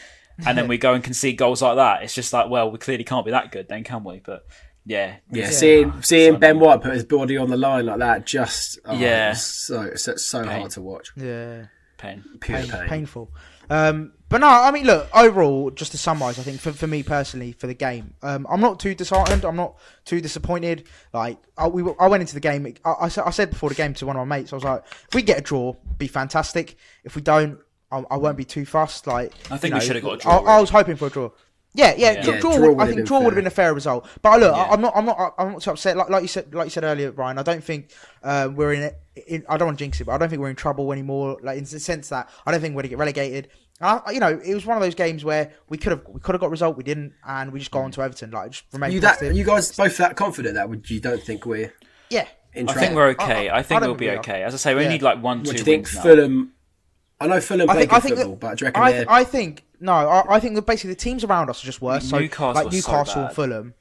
and then we go and concede goals like that. It's just like, well, we clearly can't be that good, then can we? But yeah, Yeah, it's- seeing seeing so Ben. White put his body on the line like that, just oh, Yeah. so so, so hard to watch. Yeah. pain. Pure pain, pain. painful. Um, but no, I mean, look, overall, just to summarise, I think for, for me personally, for the game, um, I'm not too disheartened. I'm not too disappointed. Like, I, we, were- I went into the game. I, I, said- I said before the game to one of my mates, I was like, if we get a draw, be fantastic. If we don't, I, I won't be too fussed. Like, I think you we should have got a draw, I, I was hoping for a draw. Yeah, yeah, Yeah. draw, draw, draw would- would I think been draw would have been a fair result. But look, Yeah. I, I'm not, I'm not, I'm not too upset. Like, like you said, like you said earlier, Brian. I don't think uh, we're in, it. In, I don't want to jinx it, but I don't think we're in trouble anymore. Like in the sense that I don't think we're going to get relegated. I, you know, it was one of those games where we could have, we could have got a result, we didn't, and we just go on to Everton. Like, just remain You that you guys both that confident that would you don't think we're yeah, in I think we're okay. I- I, think I we'll be think okay. As I say, we Yeah. only need like one, What two do you think wins now. Fulham? I know Fulham I play think, good I think football, that, but do you reckon I, they're I think no, I, I think that basically the teams around us are just worse. So Newcastle like are so Newcastle, bad. Fulham,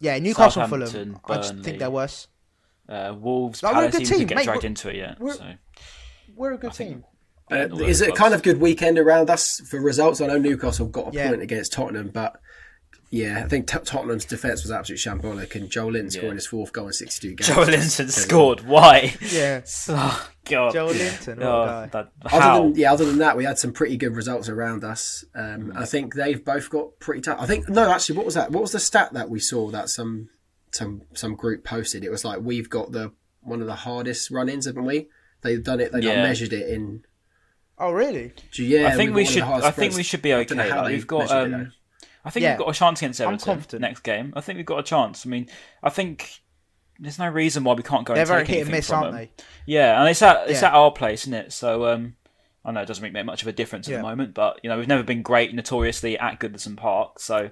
yeah, Newcastle, and Fulham. Southampton, I just think they're worse. Uh, Wolves, Like, we're a good even team, could get mate, dragged we're- into it yet. we're- So We're a good think- team. Uh, is it a kind of good weekend around us for results? I know Newcastle got a Yeah. point against Tottenham, but Yeah, I think Tot- Tottenham's defence was absolutely shambolic, and Joelinton scoring his fourth goal in 62 games. Joelinton scored. Why? Yeah. Oh, God. Joelinton, what Oh, guy. that- Other than yeah, other than that, we had some pretty good results around us. Um, I think they've both got pretty tough. I think no, actually, what was that? What was the stat that we saw that some some some group posted? It was like we've got the one of the hardest run-ins, haven't we? They've done it. they've Yeah. measured it in. Oh, really? Yeah, I think we've we got one of the should. I think we should be I don't know okay. how Like, we've got. measured it, Um, though. I think Yeah. we've got a chance against I'm Everton confident. next game. I think we've got a chance. I mean, I think there's no reason why we can't go. They're and very hit and miss, aren't them. they? Yeah, and it's at it's Yeah. at our place, isn't it? So um, I know it doesn't make much of a difference at Yeah. the moment, but you know we've never been great notoriously at Goodison Park, so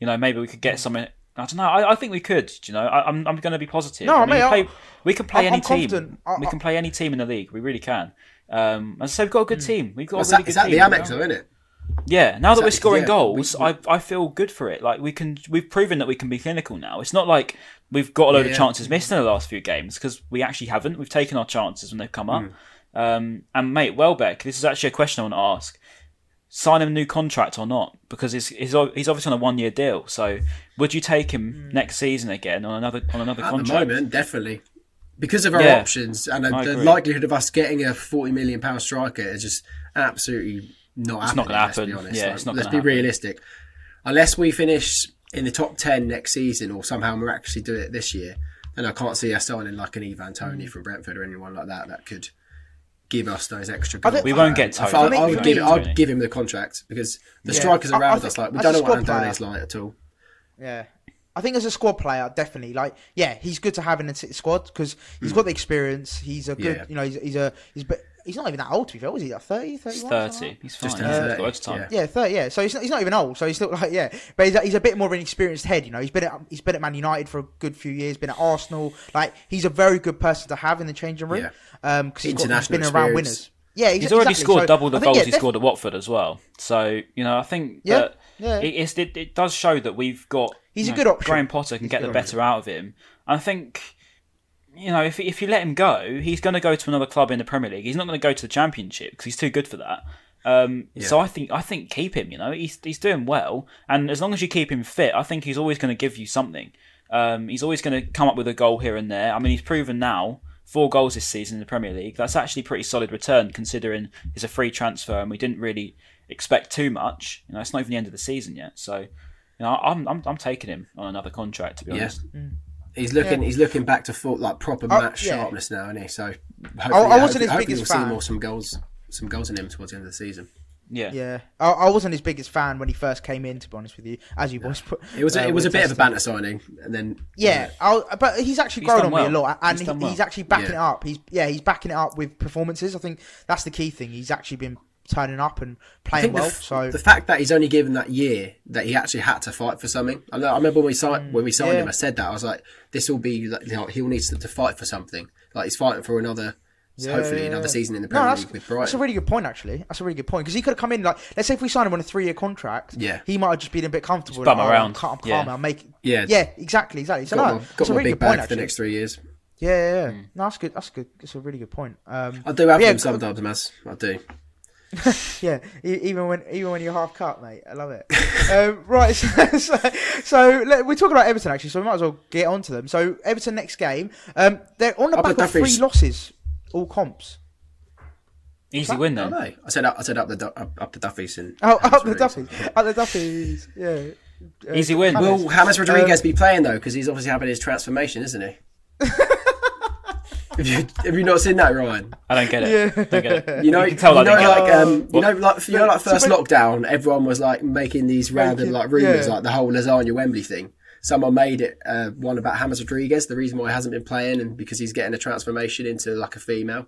you know maybe we could Mm. get something. I don't know. I, I think we could. You know, I, I'm I'm going to be positive. No, I mean, mate, we, I- play, we can play I'm- any I'm team. I- we can play any team in the league. We really can. Um, as I said, we've got a good Mm. team. We've got What's a really that? Is good that team. the Amex, know? though, isn't it? Yeah, now that we're scoring yeah, goals, we- I I feel good for it. Like we can, we've proven that we can be clinical now. It's not like we've got a load Yeah. of chances missed in the last few games because we actually haven't. We've taken our chances when they've come up. Hmm. Um, and mate, Welbeck, this is actually a question I want to ask: sign him a new contract or not? Because he's he's, he's obviously on a one year deal. So would you take him next season again on another on another At contract? the moment, definitely. Because of our Yeah, options and I the agree. likelihood of us getting a forty million pound striker is just absolutely not It's not gonna let's be happen. Yeah, Like, it's not let's be happen. realistic. Unless we finish in the top ten next season, or somehow miraculously do it this year, then I can't see us signing like an Ivan Toney mm. from Brentford or anyone like that that could give us those extra goals. We won't get I, Tony. I, me- I for would give, I'd give him the contract because the Yeah. strikers I- I around us, like we don't a know what squad player- like at all. Yeah. I think as a squad player, definitely. Like, yeah, he's good to have in the squad because he's mm. got the experience. He's a good, Yeah. you know, he's, he's a, he's, be- he's not even that old to be fair. Was he like 30, He's 31? thirty. He's fine. Just He's turned got 30, loads of time. yeah. Yeah, 30, yeah. So he's not, he's not even old. So he's still like, yeah. But he's a, he's a bit more of an experienced head, you know. He's been at, he's been at Man United for a good few years, been at Arsenal. Like, he's a very good person to have in the changing room. Yeah. Um, cause he's, got, he's International been around experience. winners. Yeah, He's already exactly. scored So double the think, goals yeah, he scored at Watford as well. So you know, I think Yeah, that yeah. It, it's, it, it does show that we've got. He's a know, good option. Graham Potter can He's get the good better out of him. I think. You know, if if you let him go, he's going to go to another club in the Premier League. He's not going to go to the Championship because he's too good for that. Um, So I think I think keep him. You know, he's he's doing well, and as long as you keep him fit, I think he's always going to give you something. Um, he's always going to come up with a goal here and there. I mean, he's proven now four goals this season in the Premier League. That's actually pretty solid return considering it's a free transfer and we didn't really expect too much. You know, it's not even the end of the season yet. So, you know, I'm I'm, I'm taking him on another contract to be Yeah. honest. He's looking. He's looking back to full like proper Oh, match yeah. sharpness now, isn't he? So hopefully, I yeah, wasn't hopefully, his hopefully biggest we'll fan. see more some goals, some goals in him towards the end of the season. Yeah. Yeah, I, I wasn't his biggest fan when he first came in. To be honest with you, as you boys put, It was uh, it was a were bit of a testing. banter signing, and then Yeah, I'll, but he's actually He's grown done on me a lot, and He's he- well. he's actually backing Yeah. it up. He's yeah, he's backing it up with performances. I think that's the key thing. He's actually been turning up and playing well. the, f- so the fact that he's only given that year that he actually had to fight for something. I, know, I remember when we signed when we signed Mm, yeah. him, I said that I was like, this will be like, you know, he'll need to, to fight for something. Like he's fighting for another, hopefully Yeah. another season in the no, Premier that's, League with that's a really good point. Actually, that's a really good point because he could have come in like, let's say if we signed him on a three-year contract, Yeah. he might have just been a bit comfortable. Just bum like, oh, around. I'm, ca- I'm Yeah. calm. I'll make. Yeah. yeah, exactly, exactly. So got no, my, that's a really big good point. for Actually, the next three years. yeah, yeah, yeah. Hmm. No, that's good. That's good. That's a really good point. Um, I do have yeah, him sometimes, Maz. I do. Yeah, e- even when even when you're half cut, mate, I love it. um, right, so, so, so let- we're talking about Everton actually, so we might as well get on to them. So Everton next game, um, they're on the Up back the of three losses, all comps. Easy win I then. know. I said up, I said up the Du- up, up the Duffys and Oh, up the James Duffys, up the Duffys, yeah. Uh, Easy win. James. Will James Rodriguez be playing though? Because he's obviously having his transformation, isn't he? Have, you, have you not seen that, Ryan? I don't get it. Don't get it. You know, You can tell you know, like, um, you know, like, you know, like first so lockdown, everyone was like making these random like rumors, yeah. like the whole lasagna Wembley thing. Someone made it uh, one about James Rodriguez, the reason why he hasn't been playing, and because he's getting a transformation into like a female.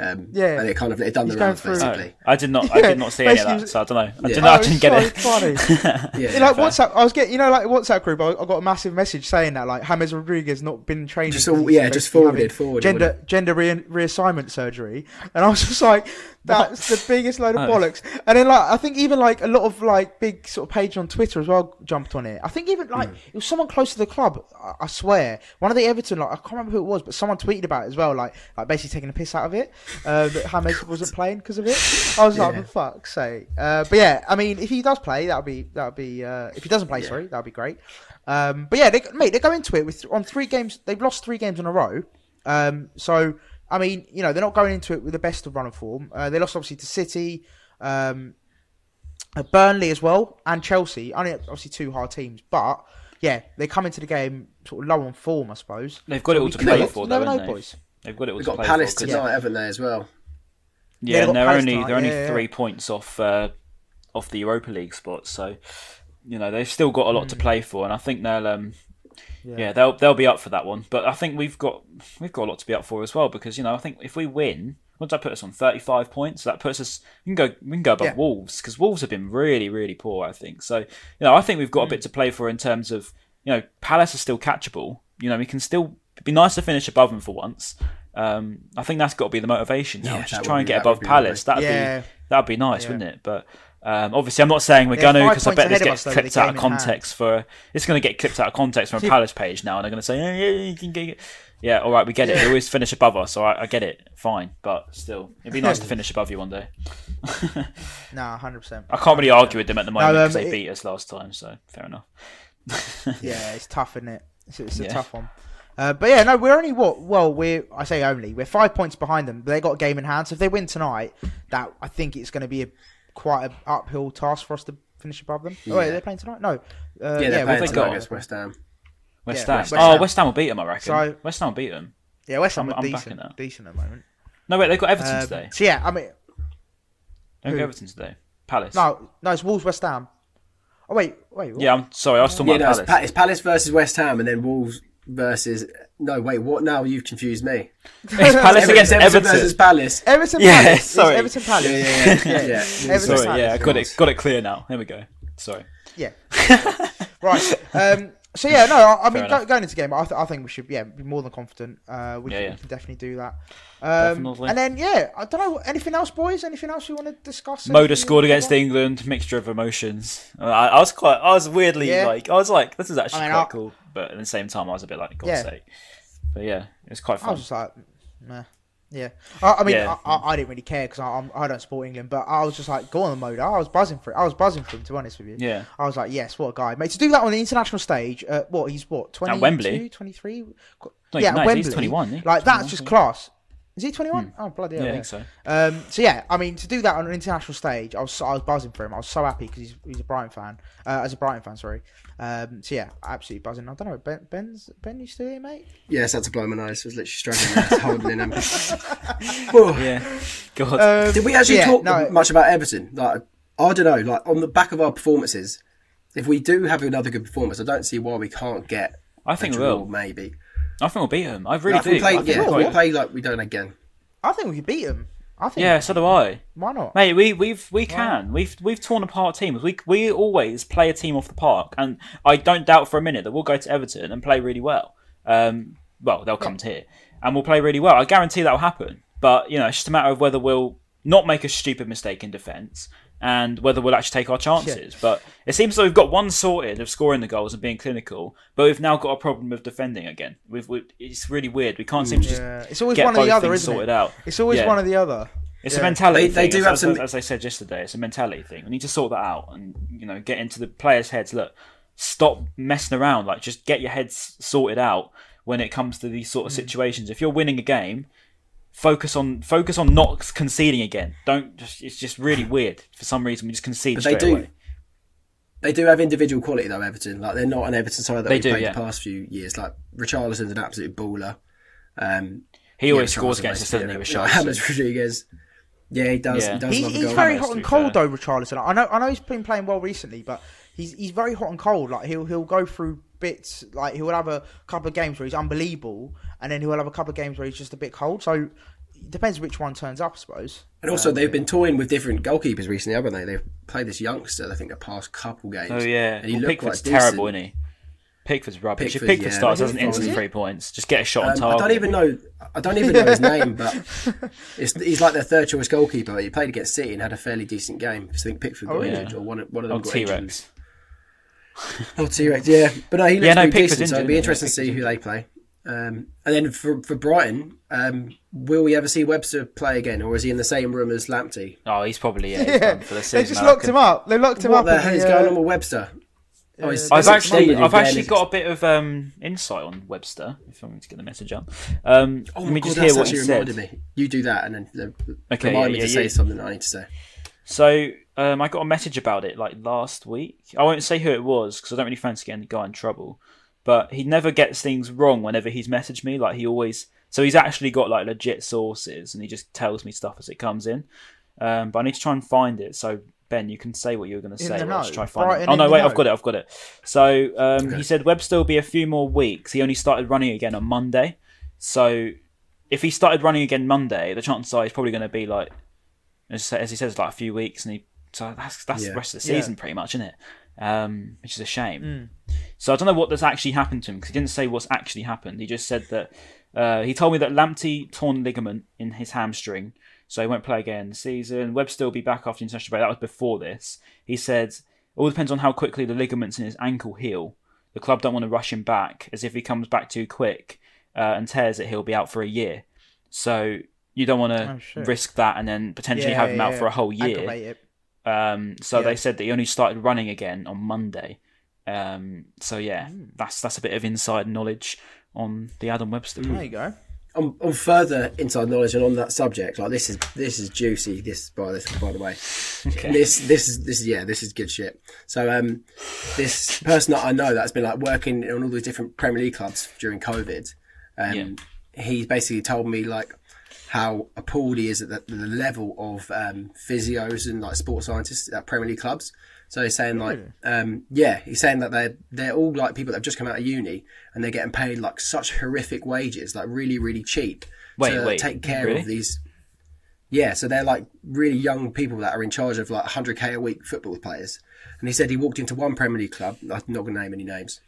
Um, Yeah. and it kind of it done He's the rounds through- basically. I did not. I Yeah, did not see any of that, so I don't know. I, Yeah. didn't, I Oh, didn't get so it. funny. Yeah, You know, fair. WhatsApp. I was getting, you know, like WhatsApp group. I, I got a massive message saying that, like James Rodriguez not been trained. Just 'cause all- yeah, just forwarded, forwarded, Gender gender re- reassignment surgery, and I was just like, that's the biggest load of Oh. bollocks. And then like, I think even like a lot of like big sort of page on Twitter as well jumped on it. I think even like it was someone close to the club. I, I swear, one of the Everton like I can't remember who it was, but someone tweeted about it as well, like like basically taking a piss out of it. Uh, that James wasn't playing because of it. I was like, Yeah. for fuck's sake. Uh, but yeah, I mean, if he does play, that'll be that'll be. Uh, if he doesn't play, sorry, that'll be great. Um, but yeah, they, mate, they go into it with on three games. They've lost three games in a row. Um, so I mean, you know, they're not going into it with the best of run of form. Uh, they lost obviously to City, um, uh, Burnley as well, and Chelsea. Only obviously two hard teams, but yeah, they come into the game sort of low on form, I suppose. They've got it all to play for, never though, know, haven't they? boys. They've got it all We've to got play Palace for. 'cause- tonight, haven't they, as well? Yeah, Yeah, they've and got they're Palace only tonight, they're only yeah, yeah, three points off uh, off the Europa League spot. So you know they've still got a lot to play for, and I think they'll um, yeah. they'll they'll be up for that one. But I think we've got we've got a lot to be up for as well because you know I think if we win, Once I put us on? Thirty five points. That puts us we can go we can go above Yeah. Wolves because Wolves have been really really poor. I think so. You know I think we've got a bit to play for in terms of you know Palace are still catchable. You know we can still it'd be nice to finish above them for once. Um, I think that's got to be the motivation now. Yeah, Just try and be- get above be Palace. That'd Yeah. be that'd be nice, Yeah. wouldn't it? But um, obviously, I'm not saying we're They're going to because I bet this gets us, though, clipped out of game hand. context for it's going to get clipped out of context from a Palace page now, and they're going to say, yeah, yeah, you can get it. Yeah, all right, we get it. They always finish above us, all right, I get it, fine, but still, it'd be nice to finish above you one day. Nah, hundred percent. I can't really argue with them at the moment um, because they it- beat us last time, so fair enough. Yeah, it's tough, isn't it? It's, it's a Yeah. tough one. Uh, but yeah, no, we're only what? Well, we're I say only we're five points behind them. But they got a game in hand. So if they win tonight, that I think it's going to be a quite an uphill task for us to finish above them. Oh, wait, they're playing tonight? No. Uh, Yeah, yeah, they're we're playing tonight got? against West Ham. West Yeah, Ham. West oh, Ham. West Ham will beat them, I reckon. So- West Ham will beat them. yeah, West Ham I'm- are I'm backing decent, that. decent at the moment. No, wait, they've got Everton Um, today. so yeah, I mean, Don't who? go Everton today. Palace. no, no, it's Wolves West Ham. Oh wait, wait. What? Yeah, I'm sorry, I was talking Yeah, about no, it's, Palace. It's Palace versus West Ham, and then Wolves versus. No, wait, what now? You've confused me. It's Palace against Everton Everton. versus Palace. Everton Yeah, Palace. It's sorry. Everton Palace. Yeah, yeah, yeah. yeah. Yeah. yeah. Everton Sorry, yeah, I got it, got it clear now. There we go. Sorry. Yeah. right. Um, so yeah, no, I, I mean, go, going into game, I, th- I think we should, yeah, be more than confident. Uh, we, Yeah, can, yeah. we can definitely do that. Um, Definitely. and then yeah, I don't know. Anything else, boys? Anything else you want to discuss? Moder scored against want? England. Mixture of emotions. I, I was quite. I was weirdly Yeah. like. I was like, this is actually I mean, quite I- cool. But at the same time, I was a bit like, God's Yeah. sake. But yeah, it was quite fun. I was just like, nah. Yeah, I, I mean, Yeah. I, I, I didn't really care because I'm, I don't support England, but I was just like, go on the Moder. I was buzzing for it. I was buzzing for him, to be honest with you. Yeah. I was like, yes, what a guy, mate. To do that on the international stage, uh, what he's what 22, Wembley? 23? No, yeah, no, at he's Wembley. 21, isn't he? Like that's just yeah. class. Is he 21? Oh bloody hell! Hmm. Yeah, I think so. Um, so yeah, I mean, to do that on an international stage, I was so, I was buzzing for him. I was so happy because he's, he's a Brighton fan. Uh, as a Brighton fan, sorry. Um, so yeah, absolutely buzzing. I don't know, Ben, Ben's Ben, you still here, mate? Yes, that's a blow my nose. I was literally struggling there, holding in them. Whew. Yeah. God. Um, Did we actually yeah, talk no, much about Everton? Like, I don't know. Like on the back of our performances, if we do have another good performance, I don't see why we can't get. I think a we draw, will. Maybe. I think we'll beat them. I really Like, do. we play, I think yeah, we'll if we play like we don't again. I think we could beat him. I think. Yeah, so do I. Why not? Mate, we we've we can. We've we've torn apart teams. We we always play a team off the park, and I don't doubt for a minute that we'll go to Everton and play really well. Um, well, they'll come to here, and we'll play really well. I guarantee that will happen. But you know, it's just a matter of whether we'll not make a stupid mistake in defence and whether we'll actually take our chances. But it seems like we've got one sorted of scoring the goals and being clinical, but we've now got a problem of defending again. We've, we it's really weird. We can't seem to just it's always get one or both the other, things isn't sorted it? out. It's always Yeah. one or the other. It's Yeah. a mentality They- they thing. do as, have as- some- as I said yesterday, it's a mentality thing. We need to sort that out and you know get into the players' heads. Look, stop messing around. Like just get your heads sorted out when it comes to these sort Mm. of situations. If you're winning a game, focus on focus on not conceding again. Don't. Just, it's just really weird for some reason. We just concede But they do. away. They do have individual quality though, Everton. Like they're not an Everton side that They we've do, played yeah. the past few years. Like Richarlison's an absolute baller. Um, He always yeah, scores against us, doesn't he? basically, With like, James Rodriguez. Yeah, he does. Yeah. He does He, love he's goal. very hot and cold fair. though, Richarlison. I know, I know he's been playing well recently, but he's he's very hot and cold. Like he'll he'll go through bits. Like he'll have a couple of games where he's unbelievable, and then he'll have a couple of games where he's just a bit cold. So it depends which one turns up, I suppose. And also, they've been toying with different goalkeepers recently, haven't they? They've played this youngster. I think the past couple games. Oh yeah, and he well, looked Pickford's quite terrible, isn't he? Pickford's rubbish. Pickford, if Pickford yeah. starts Is as an instant three points, just get a shot on target. I don't even know. I don't even know his name, but it's, he's like their third choice goalkeeper. He played against City and had a fairly decent game. I think Pickford got Oh, injured, or one, of- one of them Oh, got T injured. Rex. Oh, T Rex, yeah. But no, he looks Yeah, no, pretty Pickford's decent. So it'll injured, be yeah, interesting to see who they play. Um, and then for for Brighton, um, will we ever see Webster play again, or is he in the same room as Lamptey? Oh, he's probably yeah, he's Yeah, done for the season. they just I locked him up. They locked him What up. the in hell is uh, going on with Webster? Oh, I've actually, I've actually got a bit of um, insight on Webster. If I'm going to get the message up, um, Oh let me God, just hear what he said. me. You do that, and then uh, Okay, remind yeah, me to yeah, say something that I need to say. So um, I got a message about it like last week. I won't say who it was because I don't really fancy getting the guy in trouble. But he never gets things wrong whenever he's messaged me. Like he always, so he's actually got like legit sources, and he just tells me stuff as it comes in. Um, but I need to try and find it. So Ben, you can say what you were going to say. the while I just know. try find Brighton it. Oh no, wait. I've got it. I've got it. So um, he said Webster will be a few more weeks. He only started running again on Monday. So if he started running again Monday, the chances are he's probably going to be like, as, as he says, like a few weeks, and he so that's that's Yeah. the rest of the Yeah. season pretty much, isn't it? Um, which is a shame. Mm. So I don't know what that's actually happened to him because he didn't say what's actually happened. He just said that uh, he told me that Lamptey torn ligament in his hamstring, so he won't play again this season. Webster will be back after international break. That was before this. He said all depends on how quickly the ligaments in his ankle heal. The club don't want to rush him back, as if he comes back too quick uh, and tears it, he'll be out for a year. So you don't want to Oh, risk that and then potentially Yeah, have him out yeah. for a whole year. Um, so Yeah. they said that he only started running again on Monday. Um, so yeah, Hmm. that's that's a bit of inside knowledge on the Adam Webster. There you go. On, on further inside knowledge and on that subject, like this is this is juicy. This by this by the way, this this is this is yeah this is good shit. So um, this person that I know that's been like working on all these different Premier League clubs during COVID, um, Yeah. He basically told me like how appalled he is at the, the level of um, physios and like sports scientists at Premier League clubs. So he's saying like, um, yeah, he's saying that they're they're all like people that have just come out of uni and they're getting paid like such horrific wages, like really really cheap Wait, to wait, take care really? of these. Yeah, so they're like really young people that are in charge of like 100k a week football players. And he said he walked into one Premier League club. I'm not going to name any names.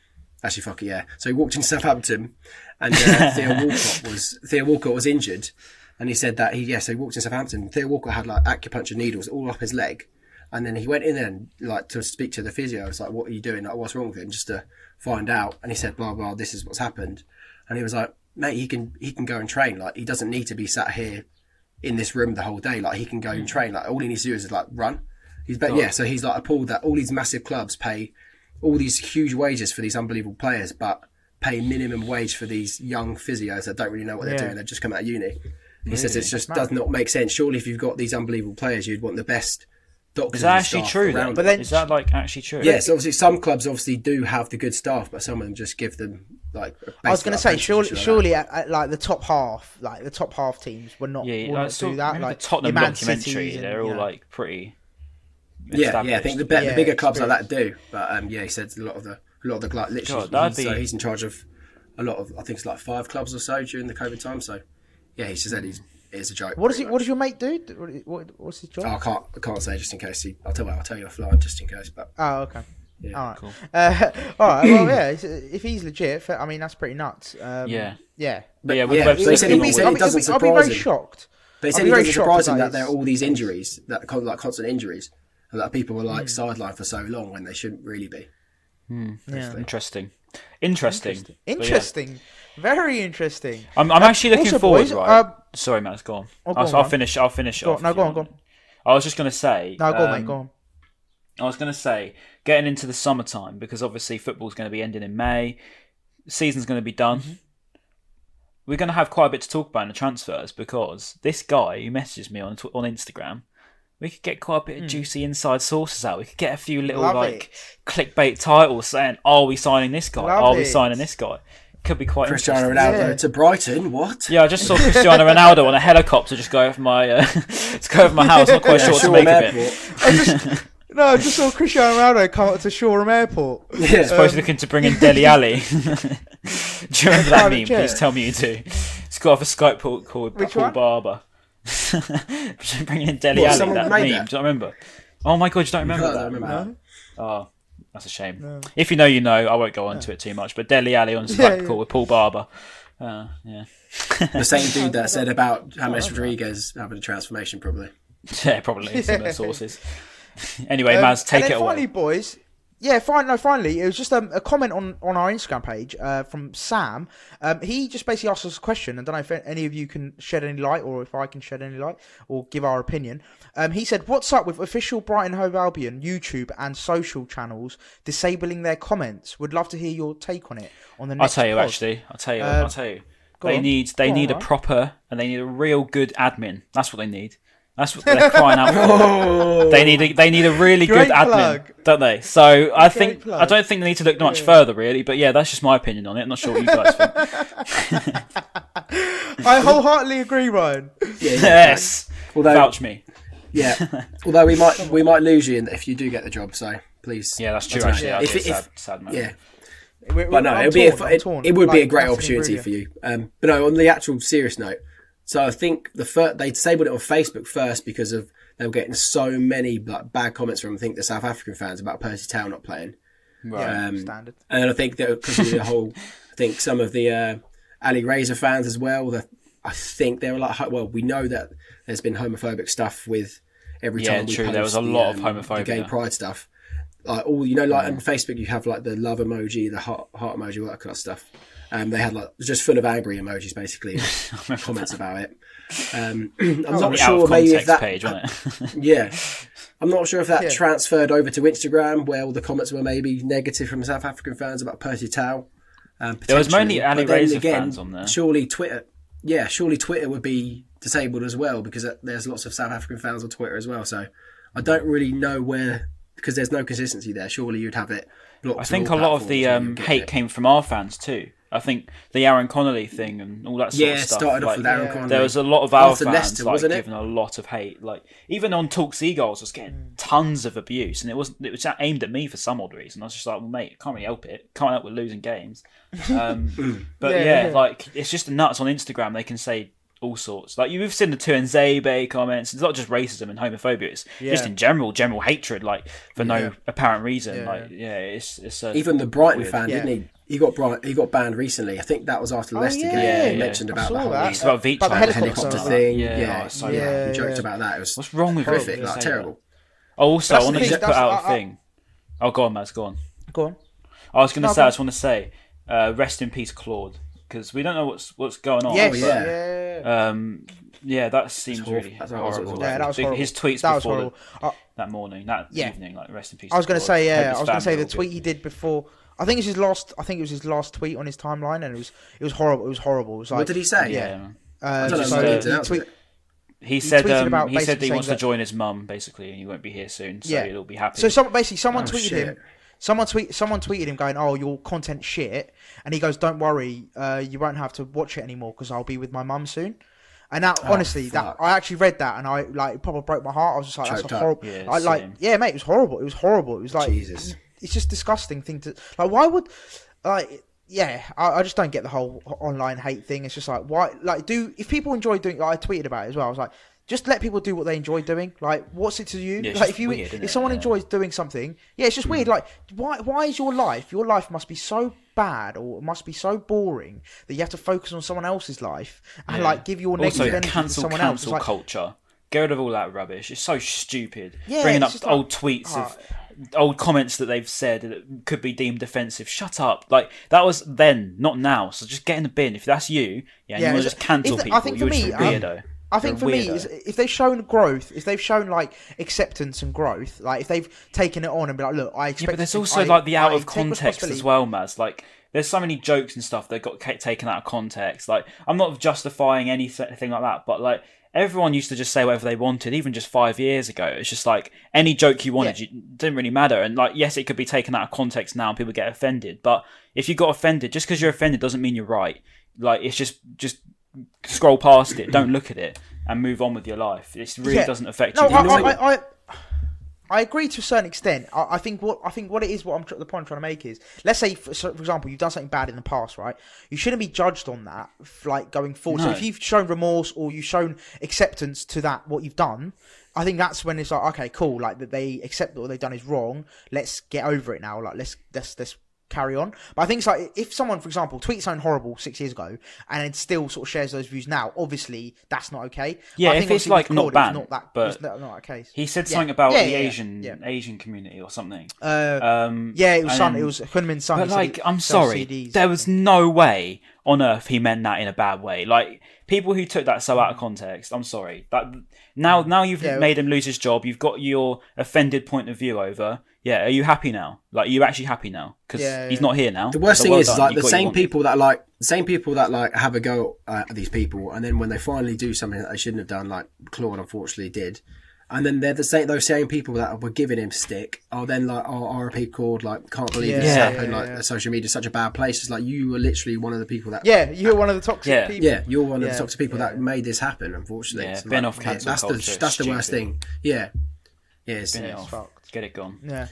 Actually, fuck it, yeah. So he walked into Southampton, and uh, Theo Walcott was Theo Walcott was injured, and he said that he yeah. So he walked into Southampton. Theo Walcott had like acupuncture needles all up his leg, and then he went in there and like to speak to the physio. It's like, "What are you doing? Like, what's wrong with him?" Just to find out. And he said, "Blah blah. This is what's happened." And he was like, "Mate, he can he can go and train. Like, he doesn't need to be sat here in this room the whole day. Like, he can go and train. Like, all he needs to do is like run." He's but yeah. So he's like appalled that all these massive clubs pay all these huge wages for these unbelievable players, but pay minimum wage for these young physios that don't really know what they're Yeah. doing. They've just come out of uni. He says it just does not make sense. Surely, if you've got these unbelievable players, you'd want the best doctors. Is that and actually staff true? Then? But then- is that like actually true? Yes, obviously some clubs obviously do have the good staff, but some of them just give them like. I was going to say, surely, surely, surely, at, at, like the top half, like the top half teams would not, Yeah, will like, not so do that. Like the Tottenham your Man documentary, and, they're all you know. like pretty. Yeah, yeah. I think the, be- Yeah, the bigger clubs like that do, but um, yeah, he said a lot of the a lot of the like literally. God, that'd he's, so be- he's in charge of a lot of. I think it's like five clubs or so during the COVID time. So yeah, he just said he's it's a joke. What does pretty he? What does your mate do? What, what, what's his job? Oh, I can't. I can't say just in case. He, I'll tell. you. I'll tell you offline just in case. But Oh, okay. Yeah, all right. Uh, all right. Well, yeah. If he's legit, I mean, that's pretty nuts. Um, Yeah. Yeah. But yeah, with yeah, Webster, so he said he- said it doesn't I'll be surprise very him. shocked. But he I'll said be it very doesn't shocked surprise if him that that there are all these injuries, that con- like constant injuries, and that people were like Hmm. sidelined for so long when they shouldn't really be. Yeah. interesting, interesting, But yeah. Interesting. Very interesting. I'm, I'm actually looking forward. boys, right? uh, Sorry, man. Go on. Oh, go I'll, on, I'll man. finish. I'll finish. it Go off on, no, go on, go on. I was just going to say. No, go on, um, mate. Go on. I was going to say, getting into the summertime because obviously football's going to be ending in May, season's going to be done. Mm-hmm. We're going to have quite a bit to talk about in the transfers because this guy who messages me on tw- on Instagram, we could get quite a bit of juicy inside sources out. We could get a few little. Love like clickbait titles saying, "Are we signing this guy? Love Are we it. signing this guy?" Could be quite Cristiano. Ronaldo Yeah. to Brighton. What? Yeah, I just saw Cristiano Ronaldo on a helicopter just go over my uh, to go over my house. Not quite sure what to make of it. I just, no, I just saw Cristiano Ronaldo come up to Shoreham Airport. Yeah. Supposed looking to bring in Dele Alli. do you remember that meme? jet. Please tell me you do. It's got off a Skype call called Which Paul one? Barber. bringing in Dele What, Alli. That meme. that? Do you not remember? Oh my god, you don't remember I that? don't remember that. Oh, that's a shame. If you know, you know. I won't go into it too much. But Dele Alli on a Skype Yeah, yeah. call with Paul Barber. Uh, yeah, The same dude that said about James Rodriguez having a transformation, probably. yeah, probably similar sources. anyway, Um, Maz, take and it then away. finally, boys, Yeah, fine. No, finally, it was just um, a comment on, on our Instagram page uh, from Sam. Um, he just basically asked us a question. I don't know if any of you can shed any light, or if I can shed any light, or give our opinion. Um, he said, "What's up with official Brighton Hove Albion YouTube and social channels disabling their comments? Would love to hear your take on it on the I'll tell you pod." actually. I'll tell you. I'll tell you. They on. need they Go on, need a right. proper and they need a real good admin. That's what they need. That's what they're crying out for. They need a, they need a really Great good admin, plug. don't they? So I Great think plug. I don't think they need to look much further really. But yeah, that's just my opinion on it. I'm not sure what you guys think. I wholeheartedly agree, Ryan. Yeah, yeah. yes, Although, vouch me. yeah. Although we might we might lose you in- if you do get the job. So please. Yeah, that's true. I don't know. Actually, If that's it- a if- sad, sad moment. Yeah. We're- But no, I'm it'd be a, it, it would be a great that's an opportunity for you. Um, but no, on the actual serious note, so I think the fir- they disabled it on Facebook first because of they were getting so many like, bad comments from I think the South African fans about Percy Tau not playing, Yeah, Um, standard. and I think that because of the whole, I think some of the uh, Alireza fans as well. That I think they were like, well, we know that there's been homophobic stuff with every Yeah, time we true, post there was a the, lot of um, homophobia. the gay pride stuff. Like all you know, like Mm. on Facebook, you have like the love emoji, the heart, heart emoji, all that kind of stuff. Um, they had like just full of angry emojis, basically, comments about it. Um, I'm On not sure maybe if that page, wasn't yeah. I'm not sure if that Yeah. transferred over to Instagram, where all the comments were maybe negative from South African fans about Percy Tau. Um, There was mainly potentially. Alireza But Razor again, fans on there. Surely Twitter, yeah, surely Twitter would be disabled as well because uh, there's lots of South African fans on Twitter as well. So I don't really know where because there's no consistency there. Surely you'd have it. blocked I think a lot of the um, hate it. came from our fans too. I think the Aaron Connolly thing and all that sort Yeah, of it stuff. started off with Aaron Yeah. Connolly. There was a lot of our After fans Leicester, like wasn't it? giving a lot of hate. Like even on Talk Seagulls was Mm. getting tons of abuse, and it wasn't. it was aimed at me for some odd reason. I was just like, well, mate, can't really help it. Can't help with losing games. Um, but Yeah, yeah, yeah. like it's just nuts on Instagram. They can say all sorts. Like you've seen the Tuanzebe comments. It's not just racism and homophobia. It's just in general, general hatred, like for no Yeah. apparent reason. Yeah. Like yeah, it's it's Even the Brighton Weird. fan, Yeah. didn't he? He got Bright, he got banned recently. I think that was after the Oh, Leicester yeah, game. yeah, he yeah. mentioned about saw the whole that. It's about Vichai. About the Helicopter helicopter Helicopter. thing. Yeah, Yeah, oh, so yeah. yeah, He joked yeah. about that. It was What's wrong with you? horrific, like terrible. that. Oh, also, I want to just put out a thing. Oh, go on, Maz, go on. Go on. I was going to No, say, I go just want to say, uh, rest in peace, Claude, because we don't know what's what's going on. Yes. Oh, yeah. yeah. yeah. Um, yeah, that seems horrible. really That's horrible. horrible. Yeah, that was horrible. His tweets That was before horrible. the, Uh, that morning, that Yeah. evening, like rest in peace. I was going to say, yeah, I was going to say the tweet he did before. I think it was his last. I think it was his last tweet on his timeline, and it was it was horrible. It was horrible. It was like, What did he say? Yeah, Uh, don't know just, what uh, the he ins and outs of tweet- he said tweeted um, about he said basically he wants saying to join his mum basically, and he won't be here soon, so Yeah. he'll be happy. So some basically someone Oh, tweeted shit. him. Someone tweet someone tweeted him going, "Oh, your content shit," and he goes, "Don't worry, uh, you won't have to watch it anymore because I'll be with my mum soon." And that honestly, that. I actually read that and I like it probably broke my heart. I was just like, Choked "That's horrible." Yeah, I like, same. yeah, mate, it was horrible. It was horrible. It was like, Jesus. It's just disgusting thing to like. Why would like? Yeah, I, I just don't get the whole online hate thing. It's just like why, like, do if people enjoy doing? Like, I tweeted about it as well. I was like, just let people do what they enjoy doing. Like, what's it to you? Yeah, like, if you weird, if someone Yeah. enjoys doing something, yeah, it's just weird. Like, why why is your life? Your life must be so bad or it must be so boring that you have to focus on someone else's life and Yeah. like give your negative also energy to cancel someone else. It's like, culture. Get rid of all that rubbish. It's so stupid. Yeah, Bringing up like- old tweets Ah. of old comments that they've said that could be deemed offensive. Shut up. Like that was then, not now. So just get in the bin. If that's you, yeah, Yeah, you want to just cancel if- I think for me, a um. I think for me, is if they've shown growth, if they've shown like acceptance and growth, like if they've taken it on and be like, look, I expect. Yeah, but there's also I- like the out I of context as well, Maz. Like there's so many jokes and stuff that got taken out of context. Like I'm not justifying anything like that, but like everyone used to just say whatever they wanted, even just five years ago. It's just like any joke you wanted, Yeah. you, didn't really matter. And like yes, it could be taken out of context now and people get offended, but if you got offended, just because you're offended doesn't mean you're right. Like it's just just scroll past it, don't look at it, and move on with your life. It really Yeah. doesn't affect No, you. I, I, I, I, agree to a certain extent. I, I think what I think what it is, what I'm the point I'm trying to make is, let's say for, so for example, you've done something bad in the past, right? You shouldn't be judged on that, like going forward. So if you've shown remorse or you've shown acceptance to that what you've done, I think that's when it's like, okay, cool, like that they accept that what they've done is wrong. Let's get over it now. Like let's let's let's carry on. But I think it's like if someone, for example, tweets something horrible six years ago and then still sort of shares those views now, obviously that's not okay. Yeah, I if think it's like not it banned, not that, but it's not, not that case. He said Yeah. something about Yeah, the yeah, Asian. Asian community or something. Uh, Um, yeah, it was son. It was Kunmin's son. But like, he I'm sorry, CDs. there was no way on earth he meant that in a bad way. Like people who took that so out of context. I'm sorry. That now, now you've made him lose his job. You've got your offended point of view over. Yeah, are you happy now? Like, are you actually happy now? Because Yeah, he's yeah. not here now. The worst So thing well is, is done, like you the got what you same people that like the same people that like have a go uh, at these people, and then when they finally do something that they shouldn't have done, like Claude unfortunately did, and then they're the same those same people that were giving him stick are then like, oh, RP called like can't believe this Yeah, happened. like yeah. social media is such a bad place. It's like you were literally one of the people that. Yeah, you're one of the toxic Yeah. people. Yeah, you're one of Yeah, the toxic people yeah. that made this happen. Unfortunately, Yeah, So, like, off cancel That's culture the is that's the worst thing. Yeah, yeah, it's, Bin it's off. fucked. Get it gone. Yeah,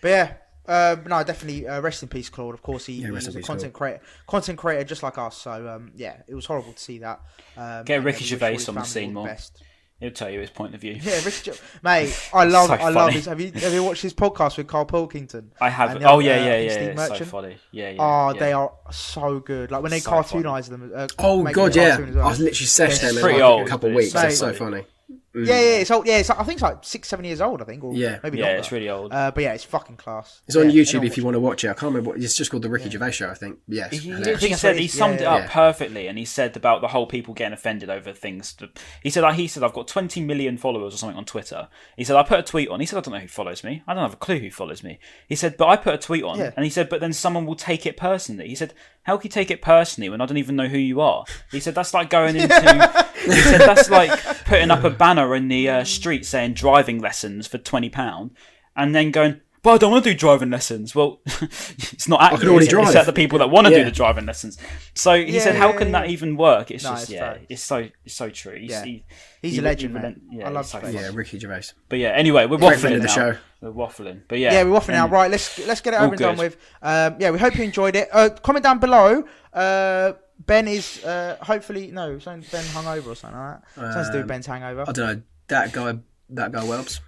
but yeah, uh, no, definitely. Uh, rest in peace, Claude. Of course, he, he was a peace, content creator, content creator just like us. So um, yeah, it was horrible to see that. Um, Get and, Ricky yeah, we Gervais on the scene more. best. He'll tell you his point of view. Yeah, Ricky, mate, I love, So I love funny. his. Have you have you watched his podcast with Karl Pilkington? I have. And Oh other, yeah, uh, yeah, and yeah. Steve yeah. So funny. Yeah, yeah. Oh, yeah. they are so good. Like when they So cartoonize them. Uh, Oh make god, yeah! well. I was literally seshed them it's in like old, a couple of weeks. it's That's so so funny. Yeah, yeah, it's old. Yeah, it's, I think it's like six, seven years old. I think. Or Yeah. maybe Yeah, longer. it's really old. Uh, but yeah, it's fucking class. It's on Yeah, YouTube if you want to watch it. I can't remember. What, it's just called the Ricky Gervais Show, I think. Yes. He hilarious. literally that's said he summed Yeah, it yeah. up perfectly, and he said about the whole people getting offended over things. He said, like, he said, I've got 20 million followers or something on Twitter. He said, I put a tweet on. He said, I don't know who follows me. I don't have a clue who follows me. He said, but I put a tweet on, Yeah. and he said, but then someone will take it personally. He said, how can you take it personally when I don't even know who you are? He said, that's like going into. he said, that's like putting up a banner in the uh, street saying driving lessons for twenty pound, and then going. But I don't want to do driving lessons. Well, it's not accurate. already It's, it's at the people that want to do the driving lessons. So he Yeah, said, "How yeah, can yeah. that even work?" It's No, just it's yeah, fact. it's so it's so true. He's, Yeah. he, He's he- a legend, he- man. Yeah, I love he's so Space. Yeah, Ricky Gervais. But yeah, anyway, we're Great waffling of the now. show. We're waffling, but yeah, Yeah, we're waffling now. Right, let's let's get it over and done with. Um, yeah, we hope you enjoyed it. Uh, comment down below. Uh, Ben is uh, hopefully no, something Ben hungover or something like that. Something to do with Um, Ben's hangover. I don't know. That guy, that guy Welps.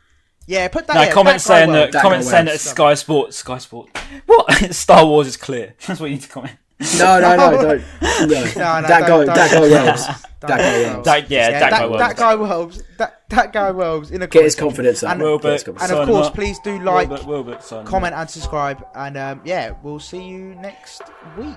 Yeah, put that. No, yeah, comment that saying that. That Comment saying that Sky Sports. Sky Sports. What? Star Wars is clear. That's what you need to comment. No, no, no, don't. No, no, that don't- guy, don't- that guy Welps. Don't That guy go Welps. That, yeah, that, that, guy works. that guy Welbs. That that guy Welbs in a Get his comment confidence up. And- Get Wilbert, And of course, up. please do like, Wilbert, Wilbert, sign him comment, up. and subscribe. And um, yeah, we'll see you next week.